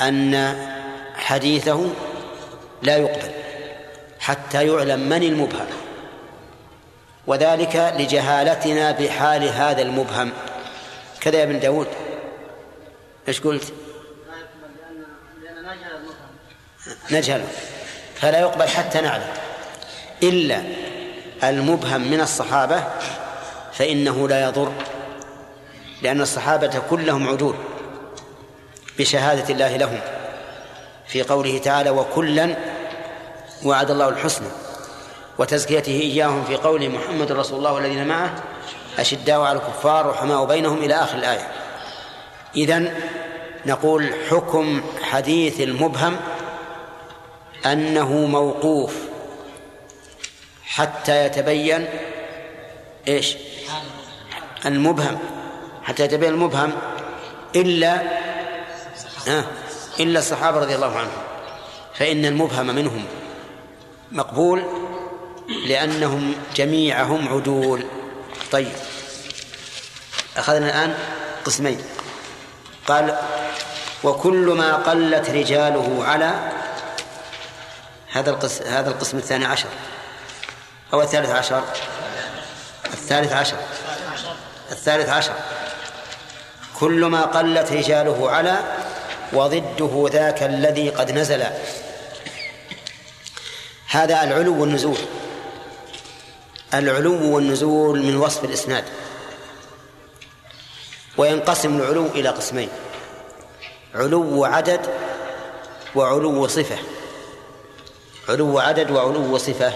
أن حديثه لا يقبل حتى يعلم من المبهم. وذلك لجهالتنا بحال هذا المبهم. كذا يا ابن داود. إيش قلت؟ نجهله فلا يقبل حتى نعلم. إلا المبهم من الصحابة فإنه لا يضر. لأن الصحابة كلهم عدول بشهادة الله لهم في قوله تعالى وكلا وعد الله الحسنى وتزكيته إياهم في قوله محمد رسول الله والذين معه أشداء على الكفار وحماء بينهم إلى آخر الآية. إذن نقول حكم حديث المبهم أنه موقوف حتى يتبين إيش؟ المبهم. حتى يتبين المبهم إلا آه إلا الصحابة رضي الله عنهم. فإن المبهم منهم مقبول لأنهم جميعهم عدول. طيب. أخذنا الآن قسمين. قال وكل ما قلت رجاله على هذا القسم هذا القسم الثاني عشر. أو الثالث عشر. الثالث عشر. الثالث عشر. كل ما قلت رجاله على وضده ذاك الذي قد نزل. هذا العلو والنزول. العلو والنزول من وصف الإسناد. وينقسم العلو إلى قسمين. علو عدد وعلو صفة. علو عدد وعلو صفة.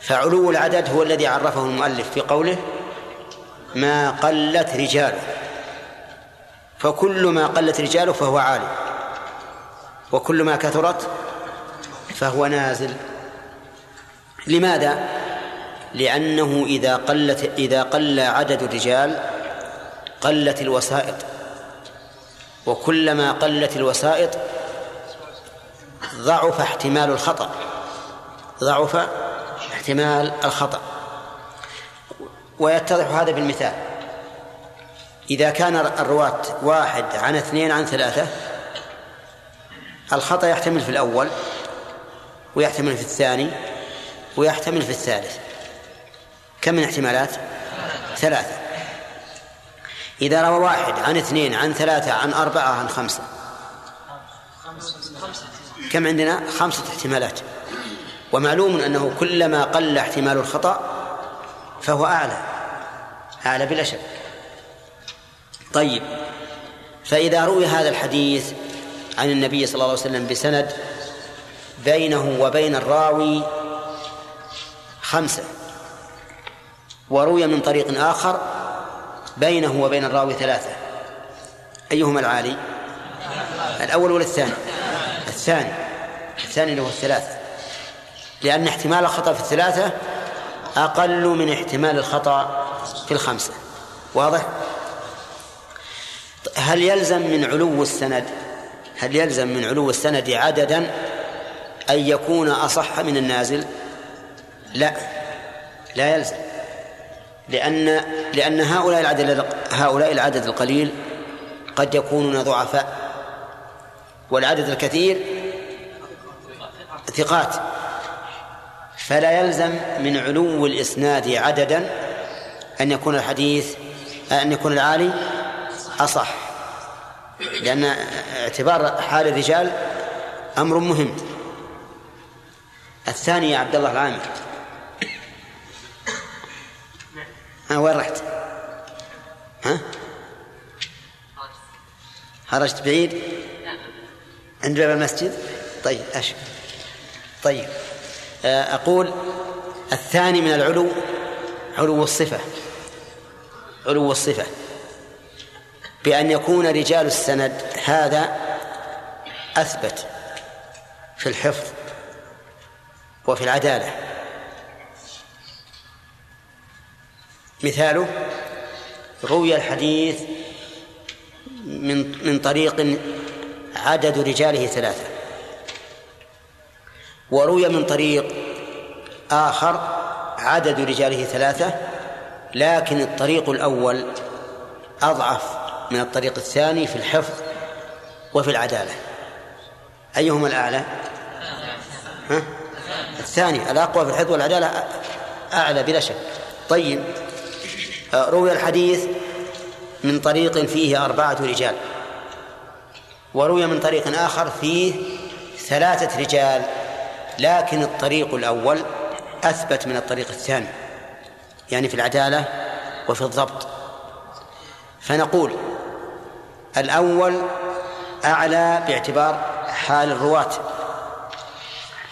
فعلو العدد هو الذي عرفه المؤلف في قوله ما قلت رجاله. فكل ما قلت رجاله فهو عالي. وكل ما كثرت فهو نازل. لماذا؟ لأنه إذا قلت إذا قل عدد الرجال قلت الوسائط. وكلما قلت الوسائط ضعف احتمال الخطأ. ضعف احتمال الخطأ. ويتضح هذا بالمثال. إذا كان الرواة واحد عن اثنين عن ثلاثة الخطأ يحتمل في الأول ويحتمل في الثاني ويحتمل في الثالث. كم من احتمالات؟ ثلاثة. إذا روى واحد عن اثنين عن ثلاثة عن أربعة عن خمسة. كم عندنا؟ خمسة احتمالات. ومعلوم أنه كلما قل احتمال الخطأ فهو أعلى. أعلى بلا شك. طيب. فإذا روي هذا الحديث عن النبي صلى الله عليه وسلم بسند بينه وبين الراوي خمسة وروي من طريق آخر بينه وبين الراوي ثلاثة. أيهما العالي؟ الأول ولا الثاني؟ الثاني. الثاني هو الثلاثة. لأن احتمال الخطأ في الثلاثة أقل من احتمال الخطأ في الخمسة. واضح؟ هل يلزم من علو السند؟ هل يلزم من علو السند عددا أن يكون أصح من النازل؟ لا لا يلزم لأن لأن هؤلاء العدد هؤلاء العدد القليل قد يكونون ضعفاء والعدد الكثير ثقات. فلا يلزم من علو الإسناد عددا أن يكون الحديث أن يكون العالي أصح لأن اعتبار حال الرجال أمر مهم الثاني يا عبد الله العامر ها وين رحت؟ ها؟ خرجت بعيد؟ عند باب المسجد؟ طيب أشكر طيب أقول الثاني من العلو علو الصفة علو الصفة بأن يكون رجال السند هذا أثبت في الحفظ وفي العدالة. مثاله روي الحديث من من طريق عدد رجاله ثلاثة. وروي من طريق آخر عدد رجاله ثلاثة لكن الطريق الأول أضعف من الطريق الثاني في الحفظ وفي العدالة أيهما الأعلى؟ ها؟ الثاني الأقوى في الحفظ والعدالة أعلى بلا شك طيب روي الحديث من طريق فيه أربعة رجال وروي من طريق آخر فيه ثلاثة رجال لكن الطريق الأول أثبت من الطريق الثاني يعني في العدالة وفي الضبط فنقول الأول أعلى باعتبار حال الرواة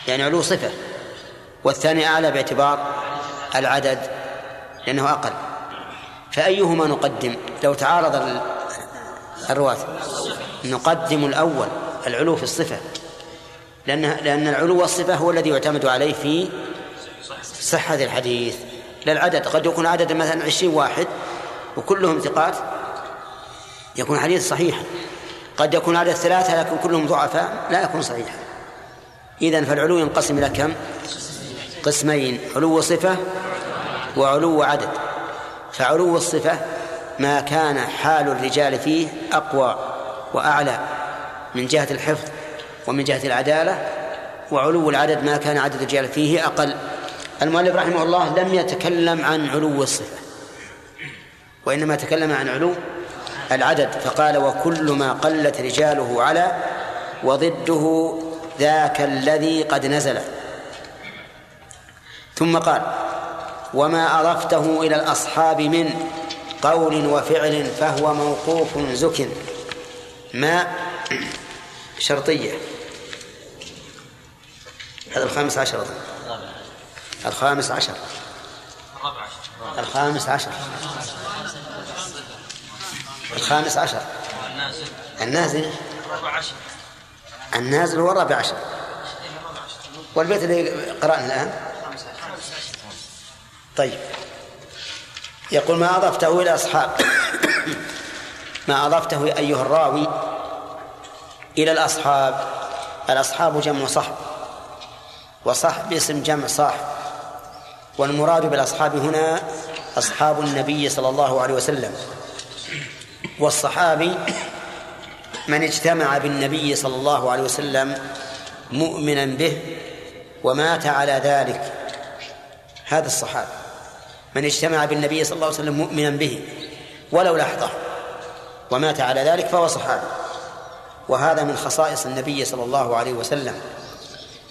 يعني علو صفة والثاني أعلى باعتبار العدد لأنه أقل. فأيهما نقدم؟ لو تعارض الرواة نقدم الأول العلو في الصفة لأن لأن العلو والصفة هو الذي يعتمد عليه في صحة الحديث. لا العدد قد يكون عدد مثلا عشرين واحد وكلهم ثقات يكون حديث صحيح. قد يكون عدد ثلاثة لكن كلهم ضعفاء لا يكون صحيحا. إذن فالعلو ينقسم إلى كم؟ قسمين علو صفة وعلو عدد. فعلو الصفة ما كان حال الرجال فيه أقوى وأعلى من جهة الحفظ ومن جهة العدالة وعلو العدد ما كان عدد الرجال فيه أقل. المؤلف رحمه الله لم يتكلم عن علو الصفة وإنما تكلم عن علو العدد فقال وكل ما قلت رجاله على وضده ذاك الذي قد نزل. ثم قال وما أضفته إلى الأصحاب من قول وفعل فهو موقوف زك ما شرطية. هذا الخامس عشر. الخامس عشر. الخامس عشر. الخامس عشر. النازل. النازل. هو الرابع عشر. والبيت اللي قرأنا الآن. طيب. يقول ما أضفته إلى أصحاب. [coughs] ما أضفته أيها الراوي إلى الأصحاب. الأصحاب جمع صحب. وصحب اسم جمع صاحب. والمراد بالأصحاب هنا أصحاب النبي صلى الله عليه وسلم. والصحابي من اجتمع بالنبي صلى الله عليه وسلم مؤمنا به ومات على ذلك. هذا الصحابي من اجتمع بالنبي صلى الله عليه وسلم مؤمنا به ولو لحظة ومات على ذلك فهو صحابي. وهذا من خصائص النبي صلى الله عليه وسلم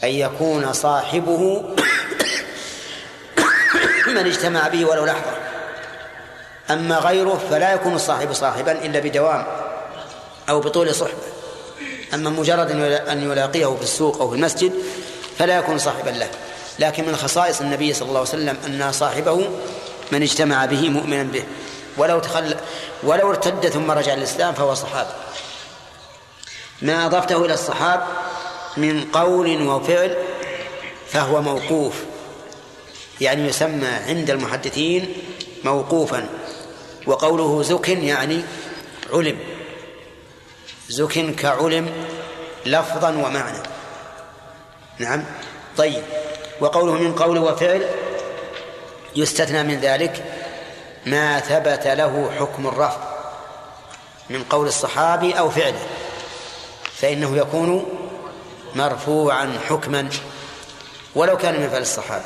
أن يكون صاحبه [coughs] من اجتمع به ولو لحظة. أما غيره فلا يكون الصاحب صاحبا إلا بدوام أو بطول صحبة. أما مجرد أن يلاقيه في السوق أو في المسجد فلا يكون صاحبا له. لكن من خصائص النبي صلى الله عليه وسلم أن صاحبه من اجتمع به مؤمنا به. ولو تخل ولو ارتد ثم رجع الإسلام فهو صحابي. ما أضفته إلى الصحاب من قول وفعل فهو موقوف. يعني يسمى عند المحدثين موقوفا. وقوله زك يعني علم. زك كعلم لفظا ومعنى. نعم. طيب. وقوله من قول وفعل يستثنى من ذلك ما ثبت له حكم الرفع من قول الصحابي أو فعله. فإنه يكون مرفوعا حكما ولو كان من فعل الصحابة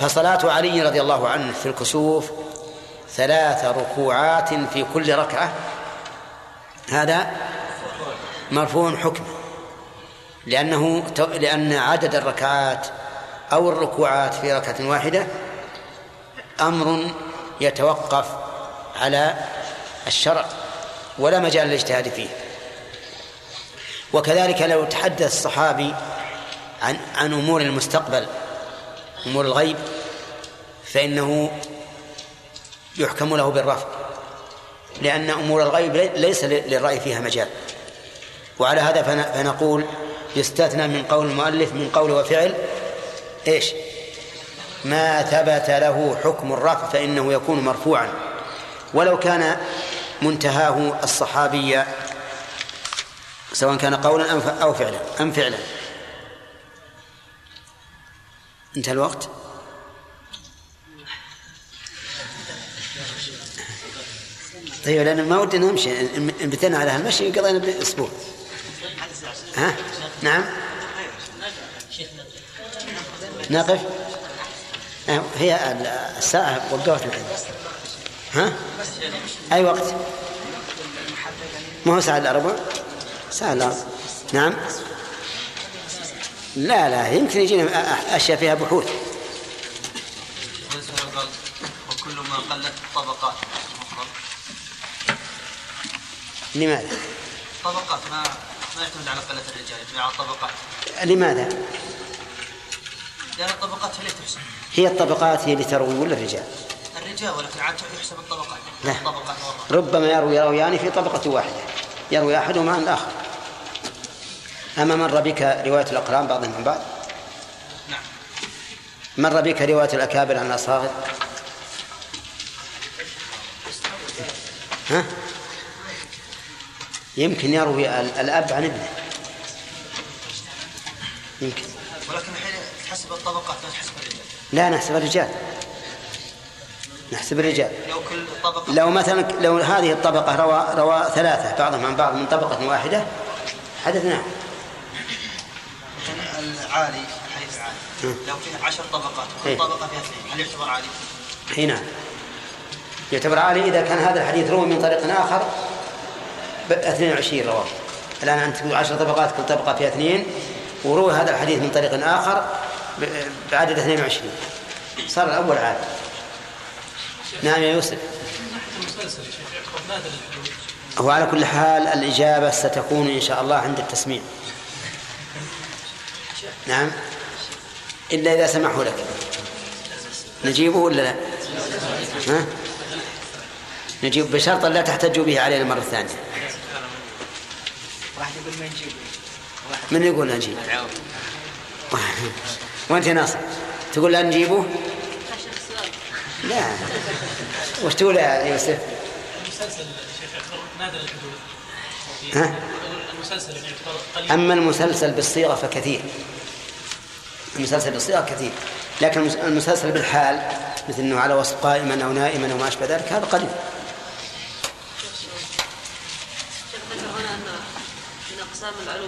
فصلاة علي رضي الله عنه في الكسوف ثلاث ركوعات في كل ركعة. هذا مرفوع حكما لأنه لأن عدد الركعات أو الركوعات في ركعة واحدة أمر يتوقف على الشرع ولا مجال للاجتهاد فيه. وكذلك لو تحدث الصحابي عن عن أمور المستقبل أمور الغيب فإنه يحكم له بالرفض لأن أمور الغيب ليس للرأي فيها مجال. وعلى هذا فنقول يستثنى من قول المؤلف من قول وفعل إيش؟ ما ثبت له حكم الرفع فإنه يكون مرفوعا. ولو كان منتهاه الصحابي سواء كان قولا أو فعلا أم فعلا. انتهى الوقت؟ طيب لأن ما ودنا نمشي. إن بتنا على هالمشي قضينا بأسبوع. ها؟ نعم؟ نقف؟ آه، هي الساعة وقفت الحين ها؟ أي وقت؟ ما هو ساعة إلا ربع؟ سهل نعم؟ لا لا يمكن يجينا أشياء فيها بحوث. وكل ما قلت طبقات. لماذا؟ طبقات ما ما يعتمد على قلة الرجال يعتمد على الطبقات. لماذا؟ لأن الطبقات هي اللي تحسب. هي الطبقات هي اللي تروي ولا الرجال؟ الرجال ولكن عاد يحسب الطبقات. لا. الطبقات ربما يروي راويان في طبقة واحدة. يروي أحدهما عن الآخر. أما مر بك رواية الأقران بعضهم عن بعض؟ نعم. مر بك رواية الأكابر عن الأصاغر؟ ها؟ يمكن يروي الأب عن ابنه. يمكن. ولكن الحين تحسب الطبقات لا تحسب الرجال. لا نحسب الرجال. نحسب الرجال. لو كل طبقة لو مثلا لو هذه الطبقة روى روى ثلاثة بعضهم عن بعض من طبقة واحدة حدثنا العالي الحديث العالي. لو فيه عشر طبقات إيه. كل طبقة فيها اثنين هل يعتبر عالي؟ اي نعم. يعتبر عالي إذا كان هذا الحديث روي من طريق آخر 22 رواه. الآن أنت تقول 10 طبقات كل طبقة فيها اثنين. وروي هذا الحديث من طريق آخر بعدد 22 صار الأول عالي نعم يا يوسف. هو على كل حال الإجابة ستكون إن شاء الله عند التسميع. نعم. إلا إذا سمحوا لك. نجيبه ولا لا؟ ها؟ نجيب بشرط لا تحتجوا به علينا المرة الثانية واحد يقول ما نجيبه من يقول نجيب وأنت يا ناصر تقول لا نجيبه؟ لا. وش تقول يا يوسف؟ المسلسل شيخ نادر ها؟ المسلسل قليل أما المسلسل بالصيغة فكثير. المسلسل بالصيغة كثير. لكن المس- المسلسل بالحال مثل أنه على وصف قائما أو نائما أو ما أشبه ذلك هذا قليل شيخ ذكر هنا أن من أقسام العلوم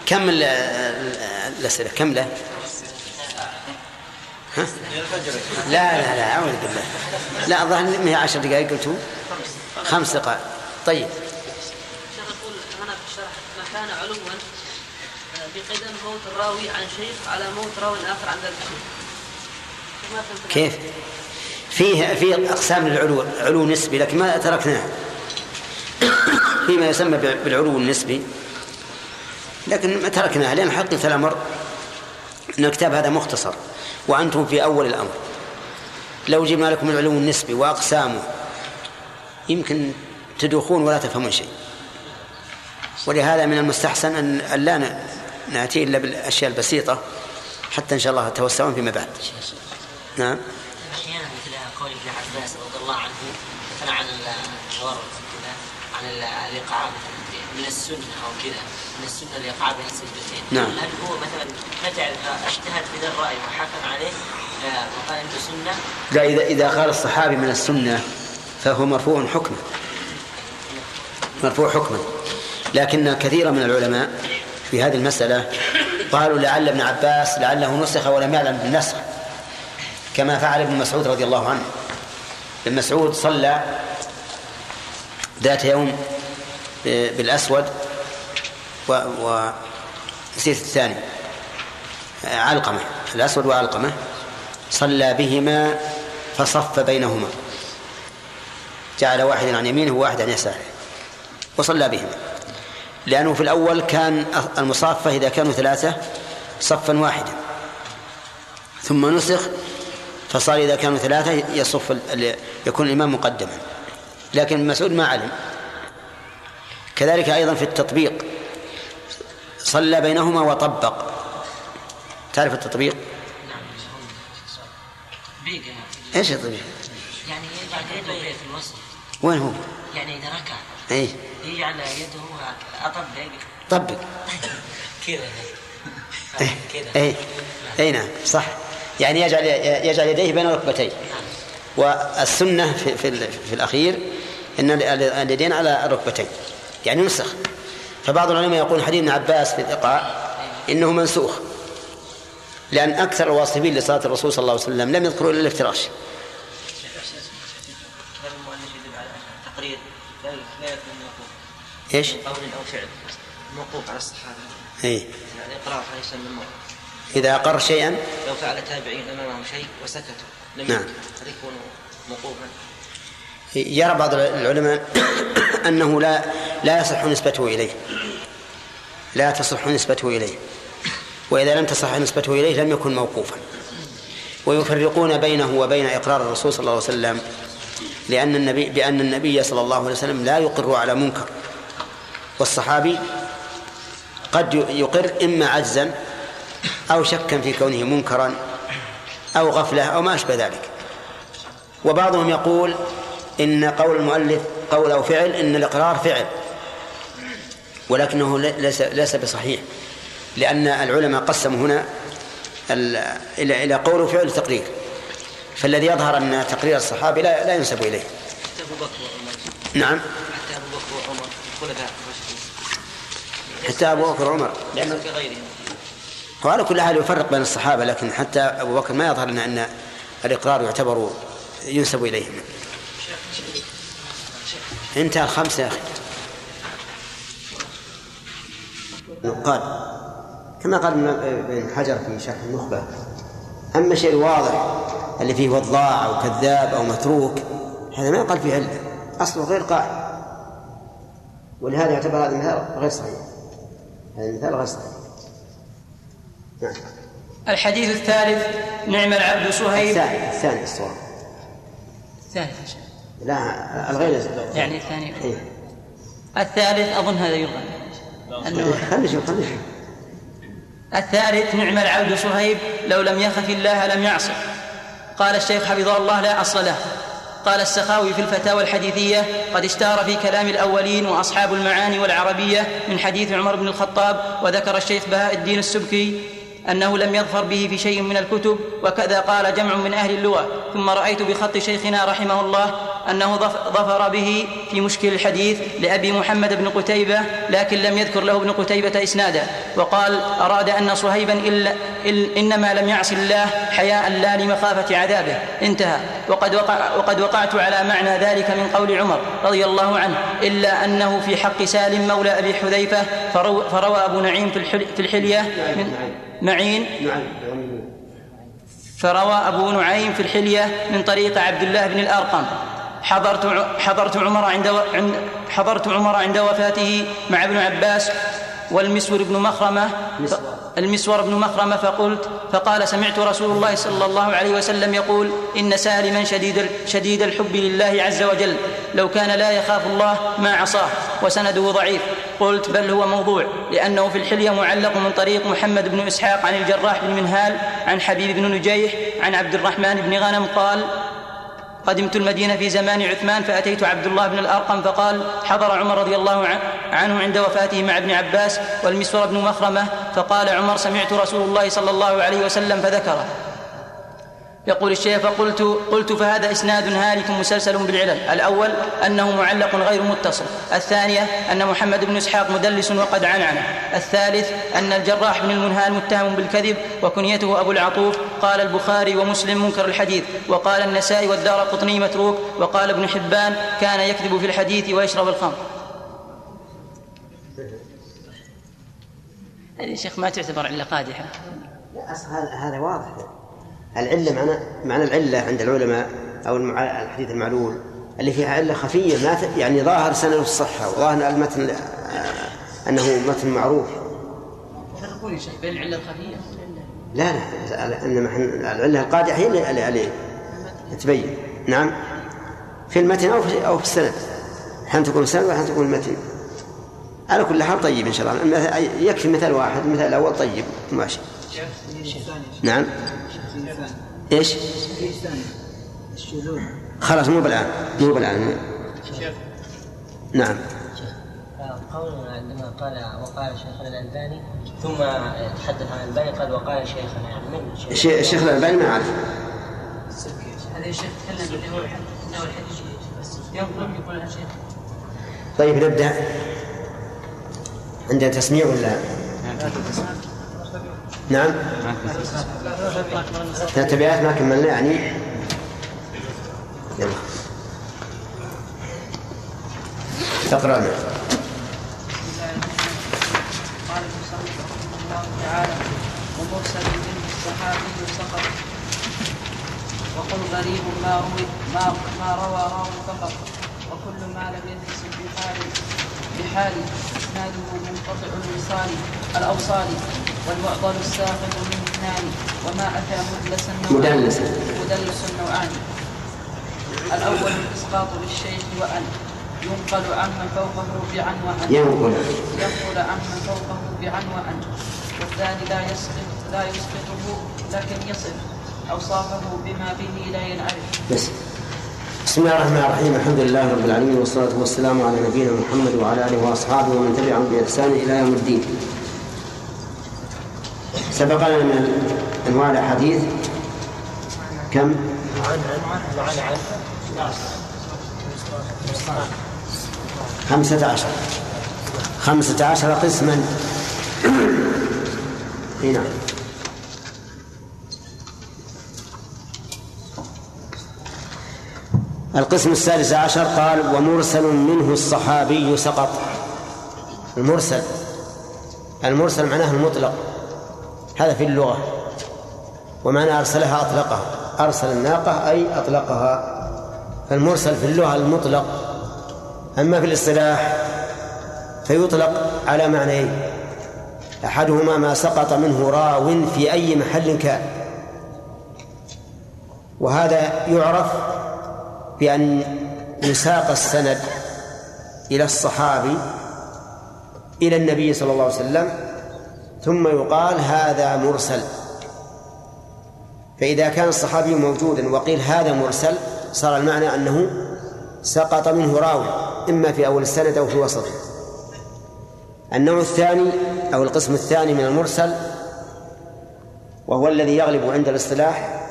كم ال- ال- الأسئلة؟ كم له؟ ها؟ لا لا لا أعوذ بالله. لا الظاهر ما هي عشر دقائق قلتوا خمس دقائق. طيب. كان علوا آه، بقدم موت الراوي عن شيخ على موت راوي آخر عن ذلك. كيف؟ فيه في أقسام للعلو علو نسبي لكن ما تركناه فيما يسمى بالعلو النسبي. لكن ما تركناه لأن حقيقة الأمر أن الكتاب هذا مختصر وأنتم في أول الأمر. لو جبنا لكم العلو النسبي وأقسامه يمكن تدوخون ولا تفهمون شيء. ولهذا من المستحسن أن لا نأتي إلا بالأشياء البسيطة حتى إن شاء الله توسعون فيما بعد. نعم. أحيانا مثل قول ابن عباس رضي الله عنه مثلا عن كذا عن ال- الايقاع مثلا من السنة أو كذا من السنة الايقاع بين السجدتين نعم. هل هو مثلا رجع اجتهد في ذا الرأي وحكم عليه؟ آه، وقال إنه سنة؟ لا إذا إذا قال الصحابي من السنة فهو مرفوع حكما مرفوع حكما لكن كثيرا من العلماء في هذه المسألة قالوا لعل ابن عباس لعله نسخ ولم يعلم بالنسخ كما فعل ابن مسعود رضي الله عنه. ابن مسعود صلى ذات يوم بالأسود و, و نسيت الثاني علقمة الأسود وعلقمة صلى بهما فصف بينهما. جعل واحدا عن يمينه وواحد عن يساره وصلى بهما. لأنه في الأول كان المصافة إذا كانوا ثلاثة صفا واحدا. ثم نسخ فصار إذا كانوا ثلاثة يصف يكون الإمام مقدما. لكن مسعود ما علم. كذلك أيضا في التطبيق. صلى بينهما وطبق. تعرف التطبيق؟ إيش التطبيق؟ يعني يجعل يده في الوسط. وين هو؟ يعني إذا ركع. اي يجعل يده أطبق. طبق. كذا. اي كذا. اي اي نعم صح. يعني يجعل يجعل يديه بين الركبتين والسنة في في, في الأخير إن ال- اليدين على الركبتين يعني نسخ فبعض العلماء يقول حديث ابن عباس في الايقاع إنه منسوخ لأن أكثر الواصفين لصلاة الرسول صلى الله عليه وسلم لم يذكروا إلا الافتراش إيش؟ قول أو فعل موقوف على الصحابه اي يعني اقرار عليه السلام إذا أقر شيئا لو فعل تابعين امامهم شيء وسكتوا لم نعم. هل يكون موقوفا؟ يرى بعض العلماء [coughs] أنه لا لا يصح نسبته إليه. لا تصح نسبته إليه. وإذا لم تصح نسبته إليه لم يكن موقوفا. ويفرقون بينه وبين إقرار الرسول صلى الله عليه وسلم لأن النبي بأن النبي صلى الله عليه وسلم لا يقر على منكر. والصحابي قد يقر إما عجزا أو شكا في كونه منكرا أو غفلة أو ما أشبه ذلك. وبعضهم يقول إن قول المؤلف قول أو فعل إن الإقرار فعل ولكنه ليس ليس بصحيح لأن العلماء قسموا هنا إلى إلى قول وفعل وتقرير. فالذي يظهر أن تقرير الصحابي لا لا ينسب إليه. حتى ابو بكر نعم. حتى أبو بكر وعمر. خلفاء الراشدين حتى أبو بكر وعمر لأن كغيرهم وعلى كل حال يفرق بين الصحابة لكن حتى أبو بكر ما يظهر لنا أن الإقرار يعتبر ينسب إليهم. انتهى الخمسة يا أخي. قال كما قال ابن حجر في شرح النخبة أما الشيء الواضح اللي فيه وضاع أو كذاب أو متروك هذا ما يقال فيه علة أصله غير قائم ولهذا يعتبر هذا المثال غير صحيح. هذا المثال غير صحيح. نعم. الحديث الثالث نعم العبد صهيب الثاني الثاني الصواب. الثالث يا شيخ. لا الغير يعني الثاني. إيه. الثالث أظن هذا يلغى أنه خلي شوف خلي شوف. الثالث نعم العبد صهيب لو لم يخف الله لم يعصه. قال الشيخ حفظه الله لا أصل له. قال السخاوي في الفتاوى الحديثية قد اشتهر في كلام الأولين وأصحاب المعاني والعربية من حديث عمر بن الخطاب وذكر الشيخ بهاء الدين السبكي. أنه لم يظفر به في شيء من الكتب وكذا قال جمع من أهل اللغة. ثم رأيت بخط شيخنا رحمه الله أنه ظفر به في مشكل الحديث لأبي محمد بن قتيبة لكن لم يذكر له ابن قتيبة إسنادا وقال أراد أن صهيبا إلا إل إنما لم يعص الله حياء لا لمخافة عذابه. انتهى. وقد, وقع وقد وقعت على معنى ذلك من قول عمر رضي الله عنه إلا أنه في حق سالم مولى أبي حذيفة فروى أبو نعيم في الحلية من معين فروى أبو نعيم في الحلية من طريق عبد الله بن الأرقم. حضرت حضرت عمر عند حضرت عمر عند وفاته مع ابن عباس والمسور بن مخرمة المسور بن مخرمة فقلت فقال سمعت رسول الله صلى الله عليه وسلم يقول إن سالما شديد شديد الحب لله عز وجل لو كان لا يخاف الله ما عصاه وسنده ضعيف. قلت بل هو موضوع لأنه في الحلية معلق من طريق محمد بن إسحاق عن الجراح بن منهال عن حبيب بن نجيح عن عبد الرحمن بن غنم قال قدمت المدينة في زمان عثمان فأتيت عبد الله بن الأرقم فقال حضر عمر رضي الله عنه عند وفاته مع ابن عباس والمسور بن مخرمة فقال عمر سمعت رسول الله صلى الله عليه وسلم فذكره. يقول الشيخ فقلت قلت فهذا إسناد هالك مسلسل بالعلل. الأول أنه معلق غير متصل. الثانية أن محمد بن إسحاق مدلس وقد عنعنه. الثالث أن الجراح بن المنهال متهم بالكذب وكنيته أبو العطوف. قال البخاري ومسلم منكر الحديث. وقال النسائي والدار قطني متروك. وقال ابن حبان كان يكذب في الحديث ويشرب الخمر. هذه يا شيخ ما تعتبر عله قادحة. لا أصل هذا واضح. العلة معنى معنى العلة عند العلماء أو الحديث المعلول اللي فيها علة خفية ما يعني ظاهر سنة الصحة وظاهر المتن آه، أنه متن معروف. يا شيخ؟ بين العلة الخفية؟ لا لا انما العلة القادحة هي اللي عليه تبين. نعم. في المتن أو في أو في السند. أحيانا تكون السند واحيانا تكون المتن على كل حال طيب إن شاء الله. يكفي مثال واحد المثال الأول طيب. ماشي. نعم. إيش؟ خلاص مو بالآن مو بالآن. نعم. قولنا عندما قال وقال شيخنا الألباني ثم تحدث عن الألباني قال وقال شيخنا. يعني من شيخ الشيخ الألباني ما أعرف هذا الشيخ تكلم اللي هو الحديث ينقل يقول طيب نبدأ. عندنا تسميع ولا؟ نعم. ثلاث أبيات ما كملنا يعني. يلا. تقرأ قال رحمه الله تعالى ومرسل منه الصحابي سقط وقل غريب ما روي ما روى راو فقط وكل ما لم يدرس بحال بحال اسناده منقطع الوصال الأوصال والمعضل الساقط من اثنان وما أتى مدلسا نوعان مدلسا مدلس نوعان الأول الإسقاط للشيخ وأن ينقل عمن فوقه بعن وأن. ينقل. ينقل عمن فوقه بعن وأن. والثاني لا يسقط لا يسقطه لكن يصف أوصافه بما به لا ينعرف. بس بسم الله الرحمن الرحيم. الحمد لله رب العالمين والصلاة والسلام على نبينا محمد وعلى آله وأصحابه ومن تبعهم بإحسان إلى يوم الدين. سبق لنا من أنواع الأحاديث. كم؟ خمسة عشر. خمسة عشر قسما. [clears throat] نعم القسم السادس عشر قال ومرسل منه الصحابي سقط. المرسل. المرسل معناه المطلق. هذا في اللغة. ومعنى أرسلها أطلقها. أرسل الناقة أي أطلقها. فالمرسل في اللغة المطلق. أما في الاصطلاح فيطلق على معنيين أحدهما ما سقط منه راو في أي محل كان. وهذا يعرف بأن يساق السند إلى الصحابي إلى النبي صلى الله عليه وسلم ثم يقال هذا مرسل. فإذا كان الصحابي موجودا وقيل هذا مرسل صار المعنى أنه سقط منه راوي إما في أول السند أو في وسطه. النوع الثاني أو القسم الثاني من المرسل وهو الذي يغلب عند الاصطلاح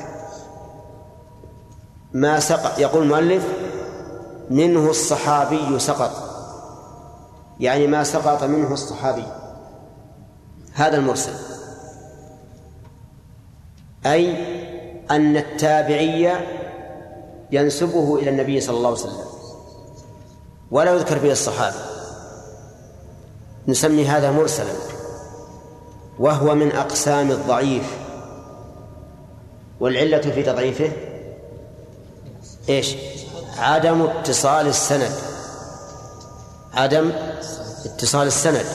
ما سقط. يقول المؤلف منه الصحابي سقط. يعني ما سقط منه الصحابي. هذا المرسل. أي أن التابعي ينسبه إلى النبي صلى الله عليه وسلم. ولا يذكر فيه الصحابة نسمي هذا مرسلا. وهو من أقسام الضعيف. والعلة في تضعيفه إيش؟ عدم اتصال السند. عدم اتصال السند.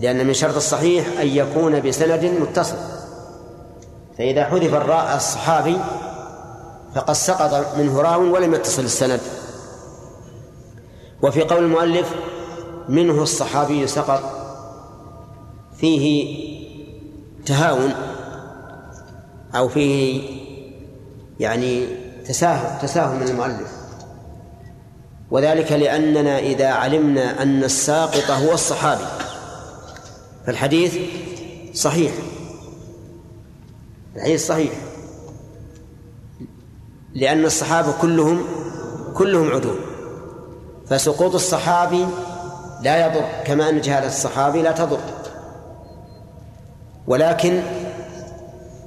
لأن من شرط الصحيح أن يكون بسند متصل. فإذا حذف الراء الصحابي فقد سقط منه راو ولم يتصل السند. وفي قول المؤلف منه الصحابي سقط. فيه تهاون. أو فيه يعني تساهل تساهل من المؤلف. وذلك لأننا إذا علمنا أن الساقط هو الصحابي فالحديث صحيح. الحديث صحيح. لأن الصحابة كلهم كلهم عدول فسقوط الصحابي لا يضر كما أن جهالة الصحابي لا تضر. ولكن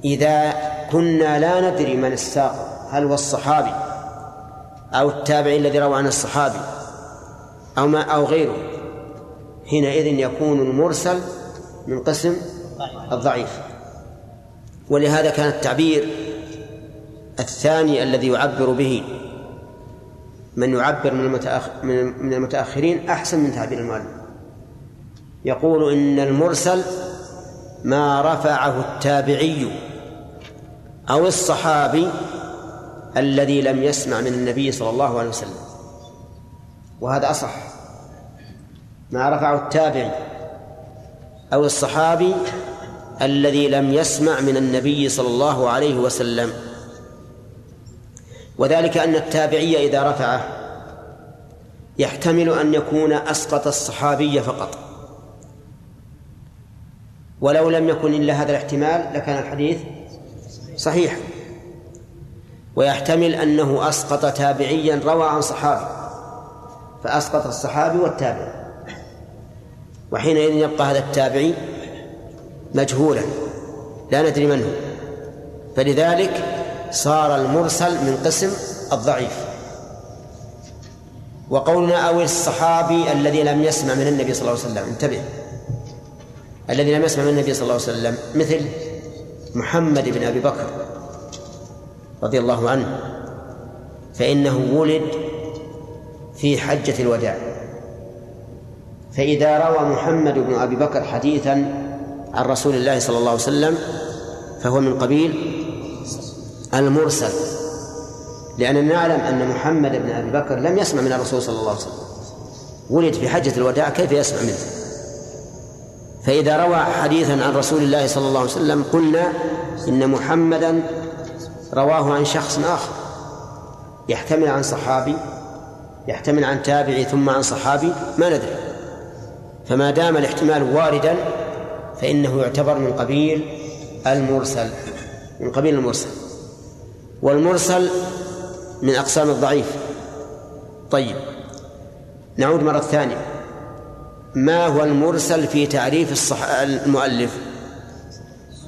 إذا كنا لا ندري من الساقط هل هو الصحابي أو التابعي الذي روى عن الصحابي أو ما أو غيره؟ حينئذ يكون المرسل من قسم الضعيف. ولهذا كان التعبير الثاني الذي يعبر به من يعبر من من المتأخرين أحسن من تعبير المؤلف يقول إن المرسل ما رفعه التابعي أو الصحابي الذي لم يسمع من النبي صلى الله عليه وسلم. وهذا أصح. ما رفعه التابعي أو الصحابي الذي لم يسمع من النبي صلى الله عليه وسلم. وذلك أن التابعي إذا رفعه يحتمل أن يكون أسقط الصحابي فقط. ولو لم يكن إلا هذا الاحتمال لكان الحديث صحيحا ويحتمل أنه أسقط تابعيا روى عن صحابي فأسقط الصحابي والتابعي وحينئذ يبقى هذا التابعي مجهولا لا ندري من هو. فلذلك صار المرسل من قسم الضعيف. وقولنا أو الصحابي الذي لم يسمع من النبي صلى الله عليه وسلم انتبه. الذي لم يسمع من النبي صلى الله عليه وسلم مثل محمد بن أبي بكر. رضي الله عنه فإنه ولد في حجة الوداع. فإذا روى محمد بن أبي بكر حديثا عن رسول الله صلى الله عليه وسلم فهو من قبيل المرسل. لأننا نعلم أن محمد بن أبي بكر لم يسمع من الرسول صلى الله عليه وسلم. ولد في حجة الوداع كيف يسمع منه؟ فإذا روى حديثا عن رسول الله صلى الله عليه وسلم قلنا إن محمدا رواه عن شخص آخر. يحتمل عن صحابي يحتمل عن تابعي ثم عن صحابي ما ندري. فما دام الاحتمال واردا فإنه يعتبر من قبيل المرسل من قبيل المرسل. والمرسل من أقسام الضعيف. طيب نعود مرة ثانية. ما هو المرسل في تعريف الصح... المؤلف؟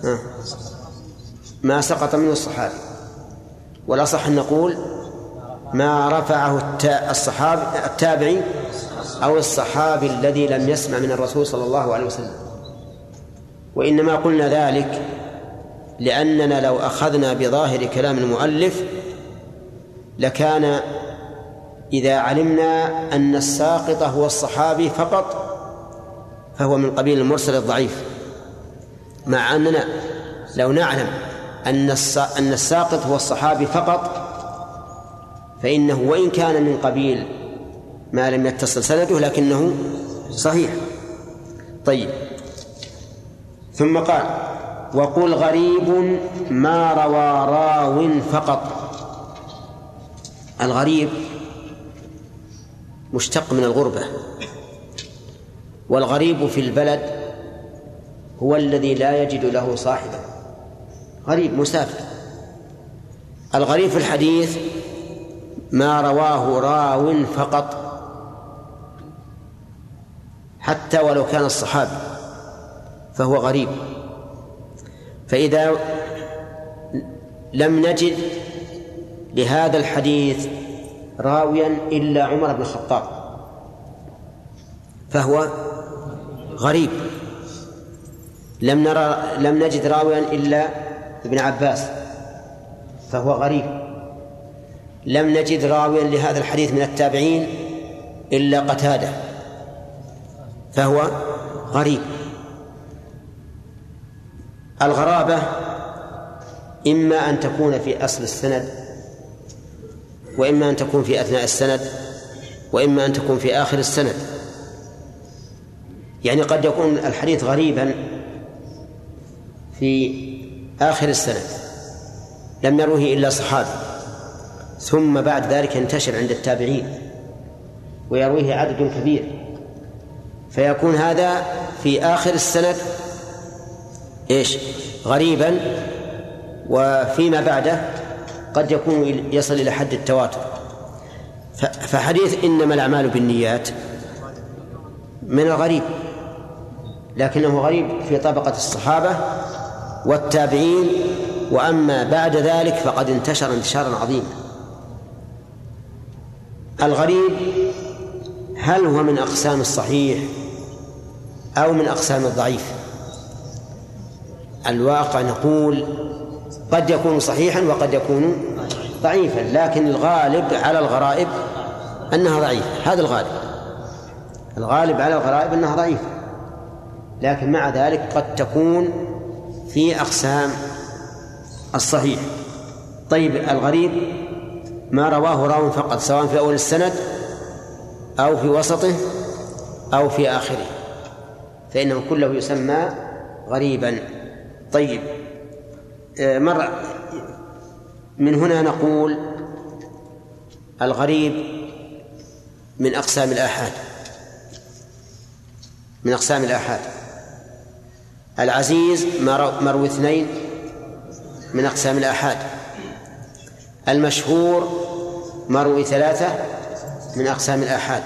ها. ما سقط منه الصحابي. والأصح أن نقول ما رفعه الصحابي التابعي أو الصحابي الذي لم يسمع من الرسول صلى الله عليه وسلم. وإنما قلنا ذلك لأننا لو أخذنا بظاهر كلام المؤلف لكان إذا علمنا أن الساقط هو الصحابي فقط فهو من قبيل المرسل الضعيف مع أننا لو نعلم أن أن الساقط هو الصحابي فقط فإنه وإن كان من قبيل ما لم يتصل سنده لكنه صحيح. طيب. ثم قال وقل غريب ما روى راو فقط. الغريب مشتق من الغربة والغريب في البلد هو الذي لا يجد له صاحبا. غريب مسافر. الغريب في الحديث ما رواه راو فقط حتى ولو كان الصحابي فهو غريب. فإذا لم نجد لهذا الحديث راويا إلا عمر بن الخطاب فهو غريب. لم نرى لم نجد راويا إلا ابن عباس فهو غريب. لم نجد راويا لهذا الحديث من التابعين إلا قتادة فهو غريب. الغرابة إما أن تكون في أصل السند وإما أن تكون في أثناء السند وإما أن تكون في آخر السند. يعني قد يكون الحديث غريبا في آخر السند. لم يروه إلا صحابي. ثم بعد ذلك ينتشر عند التابعين. ويرويه عدد كبير. فيكون هذا في آخر السند إيش؟ غريبا. وفيما بعده قد يكون يصل إلى حد التواتر. فحديث إنما الأعمال بالنيات من الغريب. لكنه غريب في طبقة الصحابة والتابعين وأما بعد ذلك فقد انتشر انتشارا عظيما. الغريب هل هو من أقسام الصحيح أو من أقسام الضعيف؟ الواقع نقول قد يكون صحيحا وقد يكون ضعيفا لكن الغالب على الغرائب أنها ضعيفة. هذا الغالب. الغالب على الغرائب أنها ضعيفة. لكن مع ذلك قد تكون في أقسام الصحيح. طيب الغريب ما رواه راو فقط سواء في أول السند أو في وسطه أو في آخره فإنه كله يسمى غريبا. طيب آه، مر من هنا نقول الغريب من أقسام الآحاد. من أقسام الآحاد. العزيز مروي اثنين من أقسام الآحاد. المشهور مروي ثلاثة من أقسام الآحاد.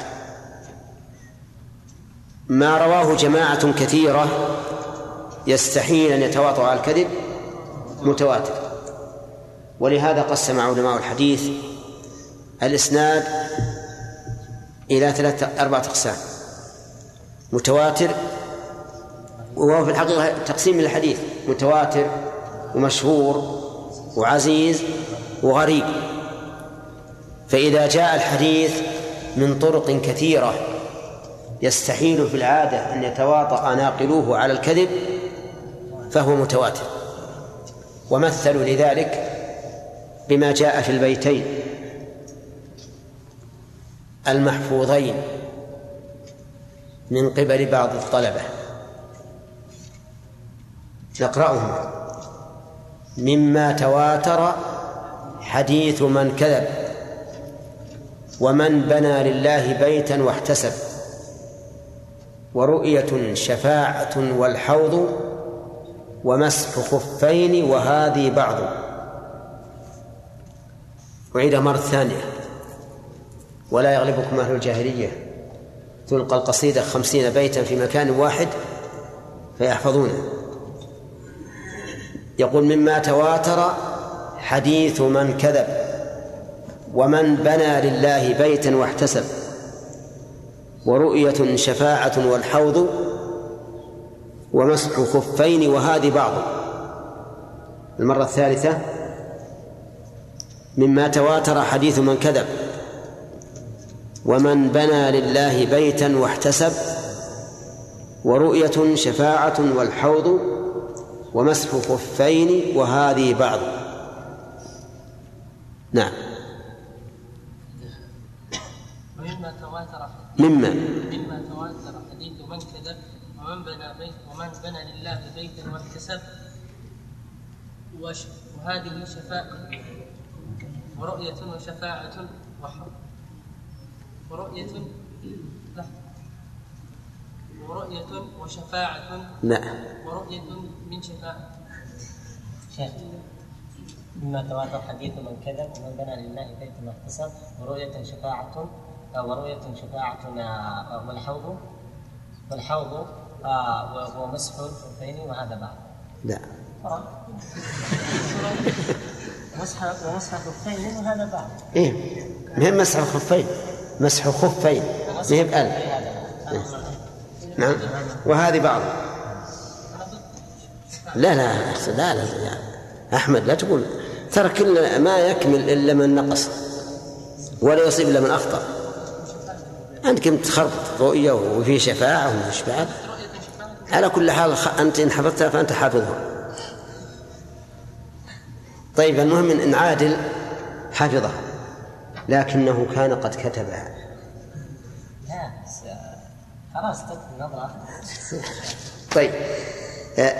ما رواه جماعة كثيرة يستحيل أن يتواطوا على الكذب متواتر. ولهذا قسم علماء الحديث الإسناد إلى ثلاثة أربعة أقسام. متواتر وهو في الحقيقة تقسيم الحديث متواتر ومشهور وعزيز وغريب. فإذا جاء الحديث من طرق كثيرة يستحيل في العادة أن يتواطأ ناقلوه على الكذب فهو متواتر. ومثلوا لذلك بما جاء في البيتين. المحفوظين من قبل بعض الطلبة. نقرأهما مما تواتر حديث من كذب ومن بنى لله بيتا واحتسب. ورؤية شفاعة والحوض ومسح خفين وهذه بعض. أعيدها مرة ثانية. ولا يغلبكم أهل الجاهلية. تلقى القصيدة خمسين بيتا في مكان واحد فيحفظونه. يقول مما تواتر حديث من كذب ومن بنى لله بيتا واحتسب ورؤية شفاعة والحوض ومسح خفين وهذه بعض. المرة الثالثة مما تواتر حديث من كذب ومن بنى لله بيتا واحتسب ورؤية شفاعة والحوض ومسح خفين وهذه بعض. نعم. ومما تواتر مما؟ مما تواتر حديث من كذب ومن بنى بيت ومن بنى لله بيتا واحتسب وش- وهذه شفاعة ورؤية وشفاعة وحق ورؤية. ورؤية وشفاعة. لا ورؤية من شفاعة. شيخ مما تواتر حديث من كذب ومن بنى لله بيتا اغتصب ورؤية شفاعة آه، ورؤية شفاعة آه، والحوض والحوض آه، ومسح الخفين وهذا بعد. لا. مسح ومسح الخفين وهذا بعد. إيه. مهم مسح الخفين. مسح خفين. ما هي بألف إيه. نعم. وهذه بعض. لا لا لا لا يعني أحمد لا تقول. ترى كل ما يكمل إلا من نقص ولا يصيب إلا من أخطأ. أنت كنت تخربط رؤية وفي شفاعة ومش بعد على كل حال أنت إن حفظتها فأنت حافظها. طيب المهم إن عادل حفظها لكنه كان قد كتبها. خلاص طيب. آه،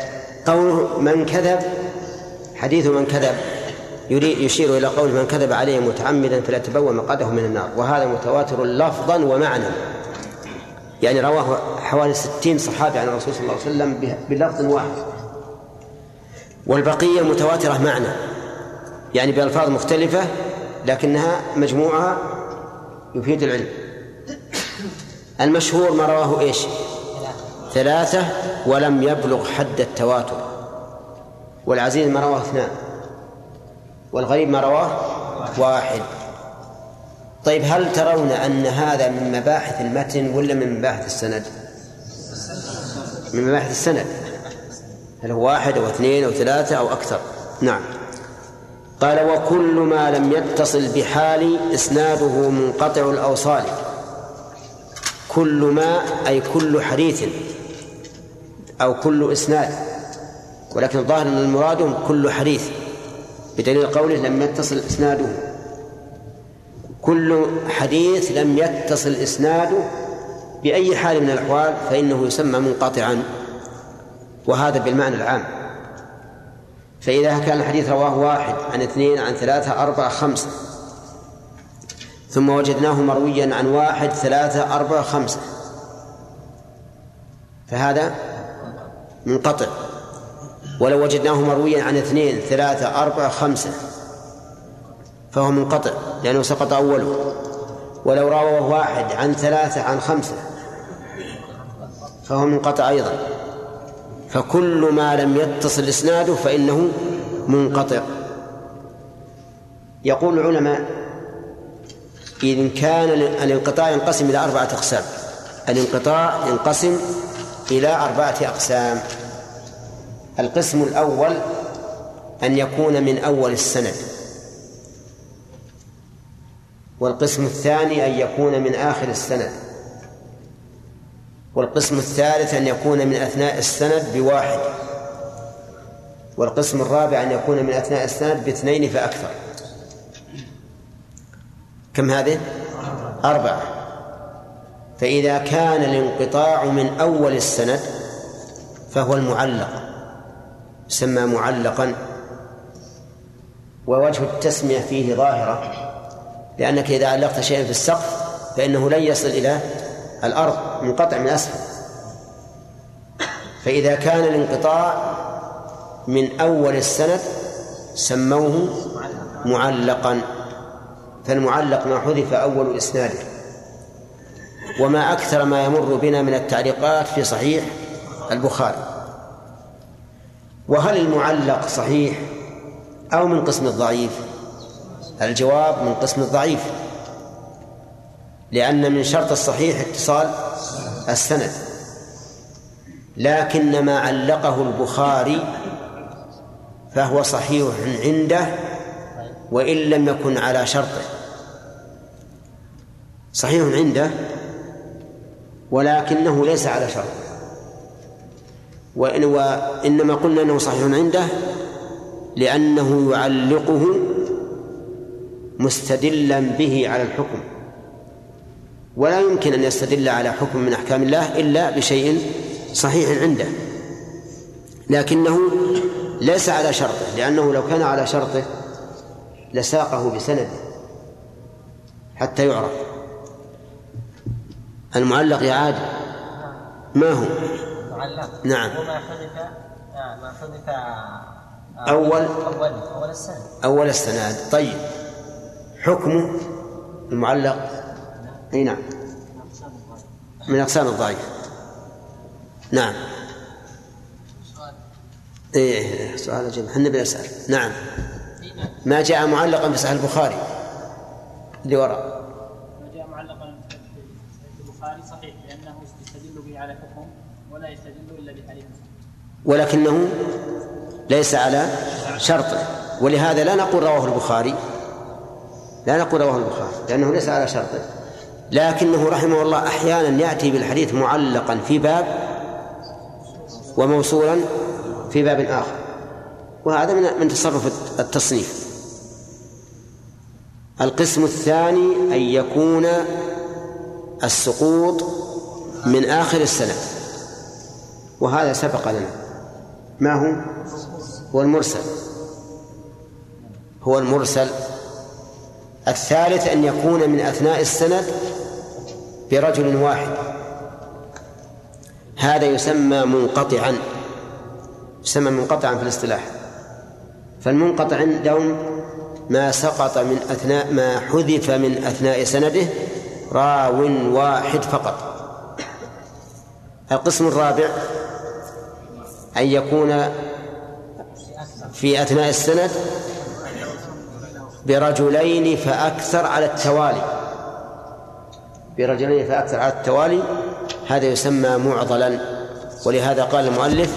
قوله من كذب حديث من كذب يريد يشير إلى قول من كذب عليه متعمدا فليتبوأ مقعده من النار. وهذا متواتر لفظا ومعنى. يعني رواه حوالي ستين صحابي عن الرسول صلى الله عليه وسلم بلفظ واحد. والبقية متواترة معنى. يعني بألفاظ مختلفة لكنها مجموعها يفيد العلم. المشهور ما رواه إيش؟ ثلاثة ولم يبلغ حد التواتر. والعزيز ما رواه اثنان. والغريب ما رواه واحد. طيب هل ترون أن هذا من مباحث المتن ولا من مباحث السند؟ من مباحث السند. هل هو واحد أو اثنين أو ثلاثة أو أكثر؟ نعم. قال وكل ما لم يتصل بحال إسناده منقطع الأوصال. كل ما أي كل حديث أو كل إسناد. ولكن الظاهر أن المراد كل حديث بدليل قوله لم يتصل إسناده. كل حديث لم يتصل إسناده بأي حال من الأحوال فإنه يسمى منقطعا وهذا بالمعنى العام. فإذا كان الحديث رواه واحد عن اثنين عن ثلاثة أربعة خمسة ثم وجدناه مرويا عن واحد ثلاثة أربعة خمسة. فهذا منقطع. ولو وجدناه مرويا عن اثنين ثلاثة أربعة خمسة. فهو منقطع لأنه سقط أوله. ولو رواه واحد عن ثلاثة عن خمسة. فهو منقطع أيضا. فكل ما لم يتصل إسناده فإنه منقطع. يقول العلماء إذا كان الانقطاع ينقسم إلى أربعة أقسام. الانقطاع ينقسم إلى أربعة أقسام. القسم الأول أن يكون من أول السند. والقسم الثاني أن يكون من آخر السند. والقسم الثالث أن يكون من أثناء السند بواحد. والقسم الرابع أن يكون من أثناء السند باثنين فأكثر. كم هذه؟ أربعة. فإذا كان الانقطاع من أول السند فهو المعلق يسمى معلقا. ووجه التسمية فيه ظاهرة لأنك إذا علقت شيئا في السقف فإنه لن يصل إلى الأرض منقطع من أسفل. فإذا كان الانقطاع من أول السند سموه معلقا. فالمعلق ما حذف أول إسناده. وما أكثر ما يمر بنا من التعليقات في صحيح البخاري. وهل المعلق صحيح أو من قسم الضعيف؟ الجواب من قسم الضعيف. لأن من شرط الصحيح اتصال السند. لكن ما علقه البخاري فهو صحيح عنده وإن لم يكن على شرطه. صحيح عنده ولكنه ليس على شرطه وإن وإنما قلنا أنه صحيح عنده لأنه يعلقه مستدلا به على الحكم. ولا يمكن أن يستدل على حكم من أحكام الله إلا بشيء صحيح عنده. لكنه ليس على شرطه لأنه لو كان على شرطه لساقه بسنده حتى يعرف. المعلق يا عادل ما هو؟ معلق نعم. هو ما حذف آه، ما حذف آه، أول؟ أول أول السنة أول السناد طيب. حكمه المعلق؟ أي نعم. من أقسام الضعيف. نعم. إيه سؤال جميل إحنا بنسأل. نعم. ما جاء معلقا في صحيح البخاري؟ اللي وراء ما جاء معلقا في البخاري صحيح لأنه يستدل به على حكم ولا يستدل الا بحديث ولكنه ليس على شرطه ولهذا لا نقول رواه البخاري لا نقول رواه البخاري لأنه ليس على شرطه لكنه رحمه الله أحيانا يأتي بالحديث معلقا في باب وموصولا في باب آخر. وهذا من من تصرف التصنيف. القسم الثاني أن يكون السقوط من آخر السنة. وهذا سبق لنا. ما هو؟ هو المرسل. هو المرسل الثالث أن يكون من أثناء السند برجل واحد. هذا يسمى منقطعا يسمى منقطعا في الاصطلاح. فالمنقطع عندهم ما سقط من أثناء ما حذف من أثناء سنده راو واحد فقط. القسم الرابع أن يكون في أثناء السند برجلين فأكثر على التوالي. برجلين فأكثر على التوالي هذا يسمى معضلا. ولهذا قال المؤلف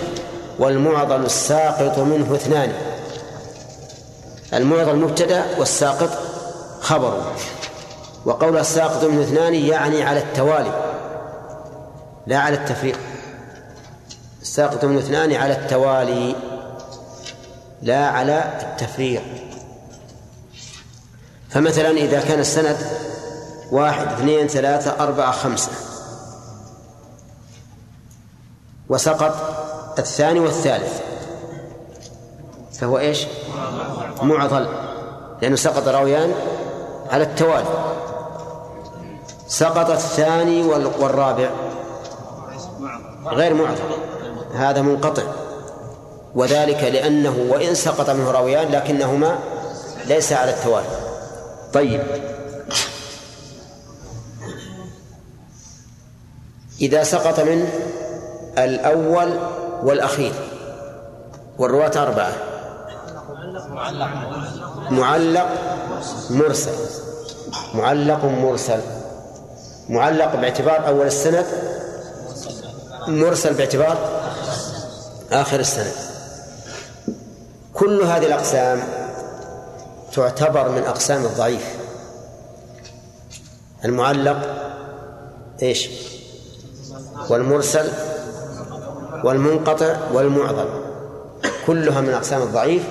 والمعضل الساقط منه اثنان. المعضل مبتدا والساقط خبره وقول الساقط منه اثنان يعني على التوالي لا على التفريق. الساقط منه اثنان على التوالي لا على التفريق. فمثلا إذا كان السند واحد اثنين ثلاثة أربعة خمسة. وسقط الثاني والثالث. فهو إيش؟ معضل لأنه سقط راويان على التوالي. سقط الثاني والرابع. غير معضل. هذا منقطع. وذلك لأنه وإن سقط منه راويان لكنهما ليس على التوالي طيب. إذا سقط منه الأول والأخير. والرواة أربعة. معلق مرسل. معلق مرسل. معلق باعتبار أول السند مرسل باعتبار آخر السند. كل هذه الأقسام تعتبر من أقسام الضعيف. المعلق إيش؟ والمرسل والمنقطع والمعضل. كلها من أقسام الضعيف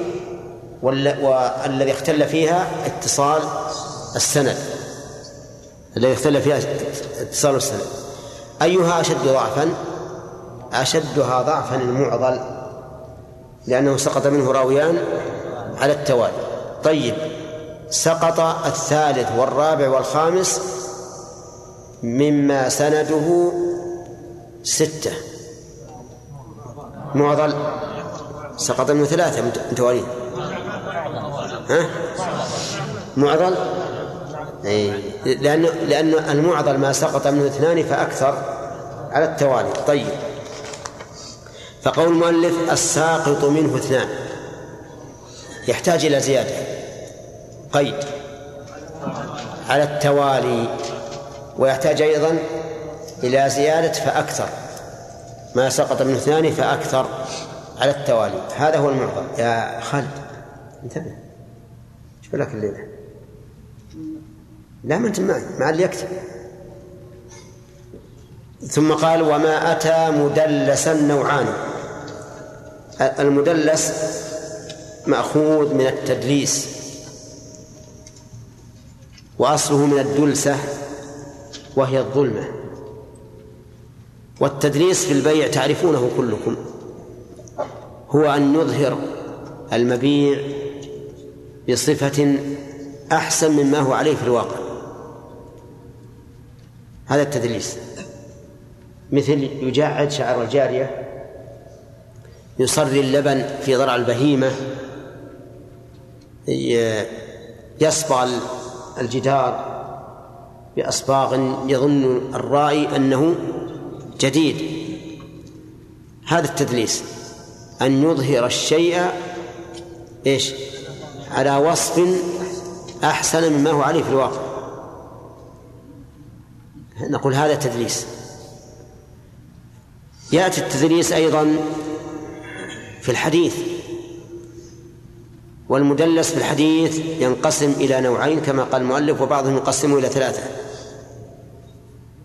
والذي اختل فيها اتصال السند. الذي اختل فيها اتصال السند. أيها أشد ضعفا؟ أشدها ضعفا المعضل لأنه سقط منه راويان على التوالي. طيب سقط الثالث والرابع والخامس مما سنده ستة. معضل سقط منه ثلاثة متوالين ها؟ معضل؟ أي لأن لأن المعضل ما سقط منه اثنان فأكثر على التوالي. طيب. فقول المؤلف الساقط منه اثنان. يحتاج إلى زيادة. قيد. على التوالي. ويحتاج أيضا إلى زيادة فأكثر. ما سقط منه اثنان فأكثر على التوالي. هذا هو المعظم يا خالد انتبه. شو لك الليلة؟ لا ما أنت معي. مع اللي يكتب. ثم قال وما أتى مدلسا نوعان. المدلس مأخوذ من التدليس وأصله من الدلسة وهي الظلمة. والتدليس في البيع تعرفونه كلكم. هو أن نظهر المبيع بصفة أحسن مما هو عليه في الواقع. هذا التدليس. مثل يجعد شعر الجارية يصري اللبن في ضرع البهيمة يصبغ الجدار بأصباغ يظن الرائي أنه جديد. هذا التدليس أن يظهر الشيء إيش؟ على وصف أحسن مما هو عليه في الواقع. نقول هذا تدليس. يأتي التدليس أيضا في الحديث. والمدلس في الحديث ينقسم إلى نوعين كما قال المؤلف وبعضهم يقسمه إلى ثلاثة.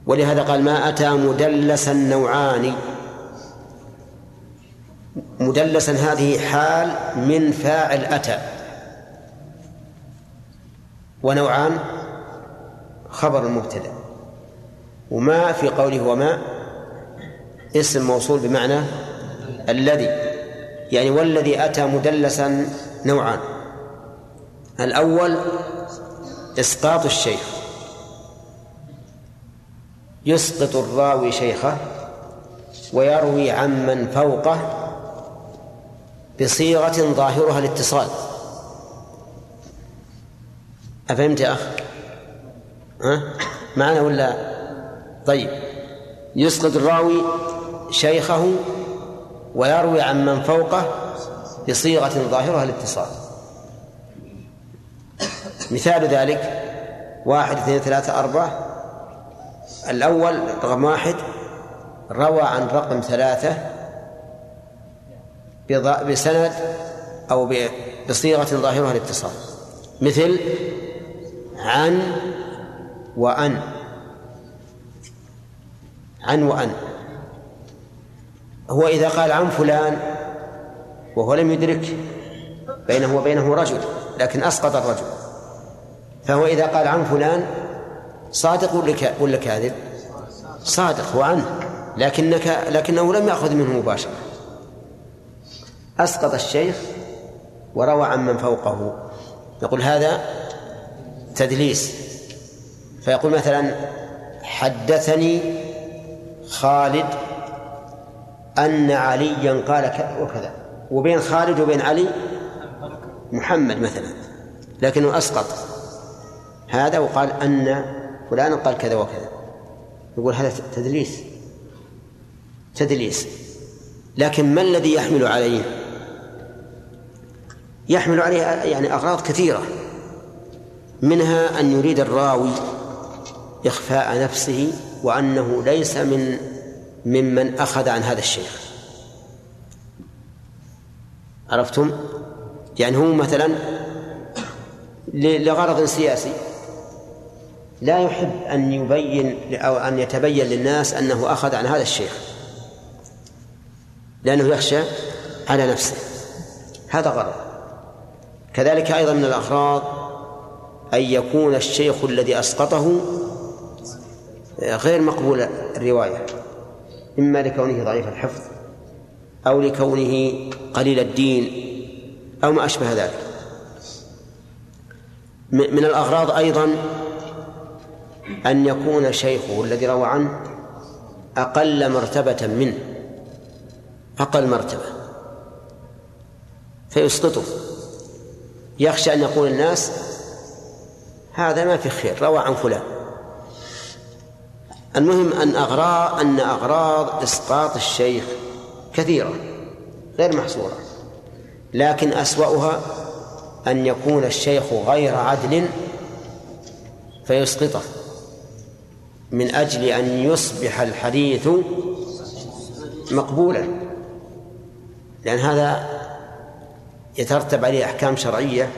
ولهذا قال ما أتى مدلسا نوعان. مدلسا هذه حال من فاعل أتى. ونوعان خبر المبتدأ وما في قوله وما اسم موصول بمعنى الذي. يعني والذي أتى مدلسا نوعان الأول إسقاط الشيخ. يسقط الراوي شيخه ويروي عمن فوقه بصيغة ظاهرها الاتصال. أفهمت يا أخ؟ ها؟ معنا ولا؟ طيب. يسقط الراوي شيخه ويروي عن من فوقه بصيغة ظاهرها الاتصال. مثال ذلك واحد اثنين ثلاثة أربعة. الأول رقم واحد روى عن رقم ثلاثة بسند أو بصيغة ظاهرها الاتصال. مثل عن وأن. عن وأن. هو إذا قال عن فلان وهو لم يدرك بينه وبينه رجل لكن أسقط الرجل. فهو إذا قال عن فلان صادق ولا كاذب؟ صادق وعنه لكنك لكنه لم يأخذ منه مباشرة. أسقط الشيخ وروى عن من فوقه. نقول هذا تدليس. فيقول مثلا حدثني خالد أن عليا قال كذا وكذا. وبين خالد وبين علي محمد مثلا لكنه أسقط. هذا وقال أن فلان قال كذا وكذا. يقول هذا تدليس. تدليس. لكن ما الذي يحمل عليه؟ يحمل عليه يعني أغراض كثيرة. منها أن يريد الراوي إخفاء نفسه وأنه ليس من ممن أخذ عن هذا الشيخ. عرفتم؟ يعني هو مثلا لغرض سياسي لا يحب أن يبين أو أن يتبين للناس أنه أخذ عن هذا الشيخ. لأنه يخشى على نفسه. هذا غرض. كذلك أيضا من الأغراض أن يكون الشيخ الذي أسقطه غير مقبول الرواية. إما لكونه ضعيف الحفظ أو لكونه قليل الدين أو ما أشبه ذلك. من الأغراض أيضا أن يكون شيخه الذي روى عنه أقل مرتبة منه أقل مرتبة فيسقطه. يخشى أن يقول الناس هذا ما في خير روى عن فلان. المهم أن أغراض أن أغراض إسقاط الشيخ كثيرة غير محصورة. لكن أسوأها أن يكون الشيخ غير عدل فيسقطه من أجل أن يصبح الحديث مقبولا. لأن هذا يترتب عليه أحكام شرعية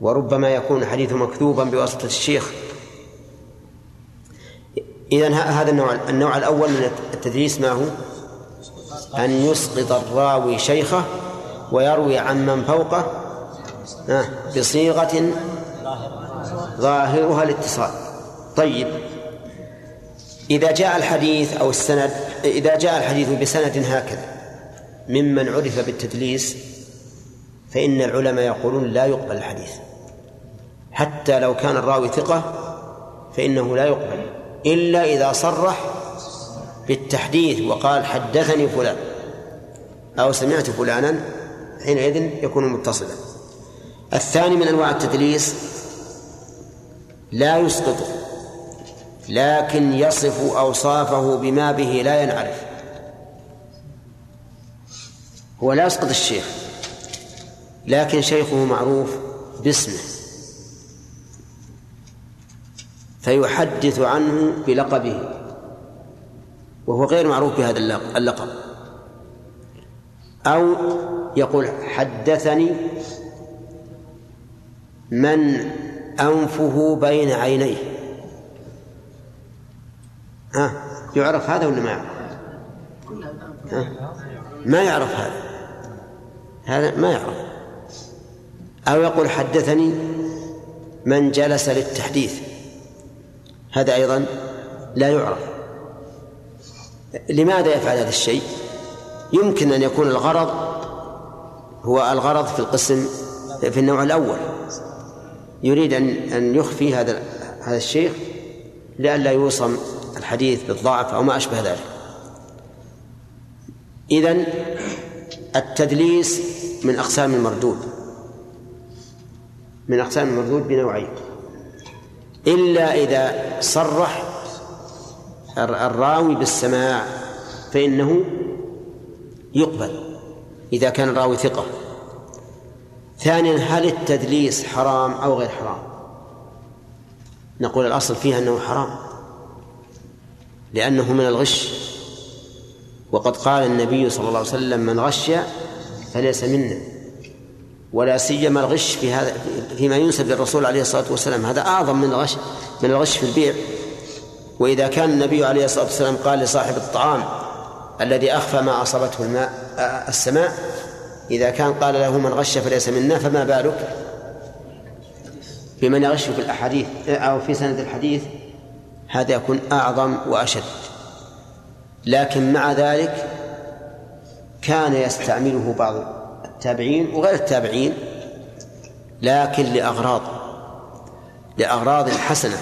وربما يكون الحديث مكذوبا بواسطة الشيخ. إذا هذا النوع النوع الأول من التدريس ما هو؟ أن يسقط الراوي شيخه ويروي عن من فوقه بصيغة ظاهرها الاتصال. طيب. إذا جاء الحديث أو السند إذا جاء الحديث بسند هكذا ممن عرف بالتدليس فإن العلماء يقولون لا يقبل الحديث. حتى لو كان الراوي ثقة فإنه لا يقبل. إلا إذا صرح بالتحديث وقال حدثني فلان أو سمعت فلانا حينئذ يكون متصلا. الثاني من أنواع التدليس لا يسقطه لكن يصف أوصافه بما به لا ينعرف. هو لا يسقط الشيخ لكن شيخه معروف باسمه. فيحدث عنه بلقبه. وهو غير معروف بهذا اللقب أو يقول حدثني من أنفه بين عينيه. ها يعرف هذا ولا ما يعرف؟ ها؟ ما يعرف هذا؟ هذا ما يعرف. أو يقول حدثني من جلس للتحديث. هذا أيضا لا يعرف. لماذا يفعل هذا الشيء؟ يمكن أن يكون الغرض هو الغرض في القسم في النوع الأول. يريد أن أن يخفي هذا هذا الشيخ لئلا يوصم الحديث بالضعف أو ما أشبه ذلك. إذن التدليس من أقسام المردود من أقسام المردود بنوعين. إلا إذا صرح الراوي بالسماع فإنه يقبل إذا كان الراوي ثقة. ثانيا هل التدليس حرام أو غير حرام؟ نقول الأصل فيها أنه حرام لأنه من الغش. وقد قال النبي صلى الله عليه وسلم من غش فليس منا. ولا سيما الغش في هذا فيما ينسب للرسول عليه الصلاة والسلام. هذا أعظم من الغش من الغش في البيع. وإذا كان النبي عليه الصلاة والسلام قال لصاحب الطعام الذي أخفى ما أصابته الماء السماء إذا كان قال له من غش فليس منا فما بالك؟ بمن يغش في الأحاديث أو في سند الحديث هذا يكون أعظم وأشد. لكن مع ذلك كان يستعمله بعض التابعين وغير التابعين لكن لأغراض لأغراض حسنة.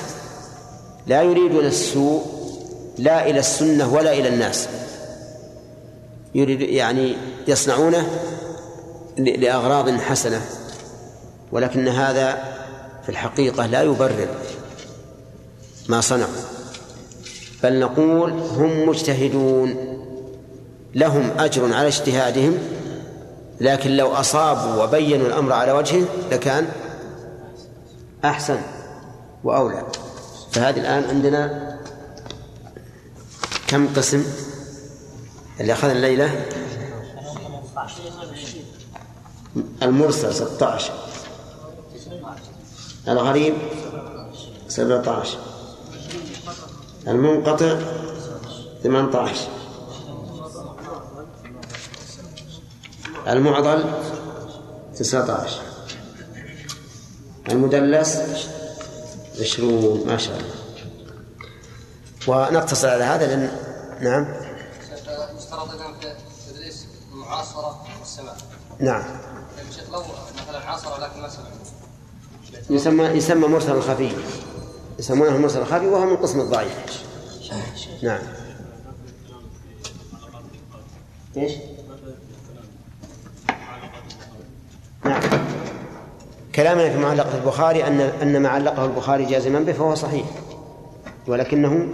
لا يريدون السوء لا إلى السنة ولا إلى الناس. يريد يعني يصنعونه لأغراض حسنة. ولكن هذا في الحقيقة لا يبرر ما صنعوا. بل نقول هم مجتهدون لهم أجر على اجتهادهم لكن لو أصابوا وبينوا الأمر على وجهه لكان أحسن وأولى. فهذه الآن عندنا كم قسم؟ اللي أخذنا الليلة؟ المرسل 16 الغريب 17 المنقطع 18 المعضل 19 المدلس 20 ما شاء الله. ونقتصر على هذا لأن نعم. يشترط اذا في تدريس المعاصره والسماع نعم. لو مثلا عاصر لكن ما سمع يسمى يسمى مرسل خفي يسمونه المرسل الخفي وهو من قسم الضعيف. نعم. إيش؟ نعم. كلامنا في معلقة البخاري أن أن ما علقه البخاري جازما به فهو صحيح. ولكنه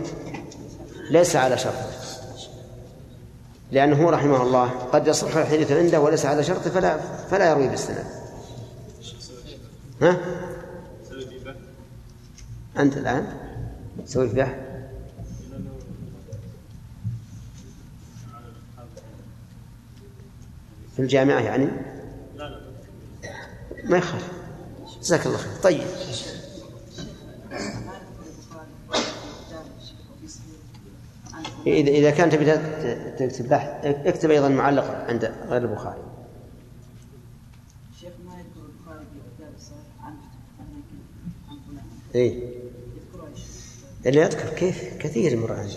ليس على شرط. لأنه رحمه الله قد يصح الحديث عنده وليس على شرط فلا فلا يروي بالسند. ها؟ أنت الآن؟ تسوي في بحث في الجامعة يعني؟ ما يخالف. جزاك الله خير. طيب. إذا إذا كان تبي تكتب بحث اكتب أيضا معلقا عند غير البخاري. الشيخ ما يذكر البخاري في كتاب الصحيح عن عن فلان إيه اللي يذكر كيف كثير من عن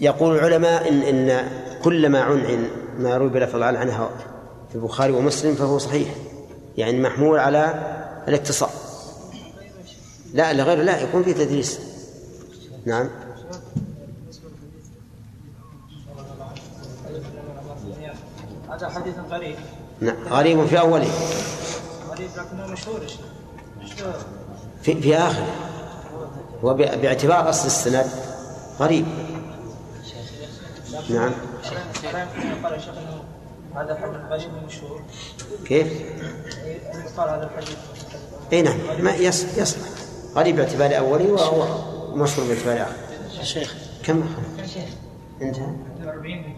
يقول العلماء إن إن كل ما عنعن ما روي بلفظ عنها في البخاري ومسلم فهو صحيح يعني محمول على الاتصال لا لغيره لا يكون في تدريس نعم هذا حديث غريب نعم غريب في أوله غريب لكنه مشهور في, في آخره وباعتبار أصل السند غريب نعم هذا حديث غريب مشهور كيف؟ أن يقال هذا الحديث. إي نعم. ما يصلح. غريب باعتبار أولي وهو مشهور باعتبار يا شيخ. كم؟ شيخ. انتهى. 40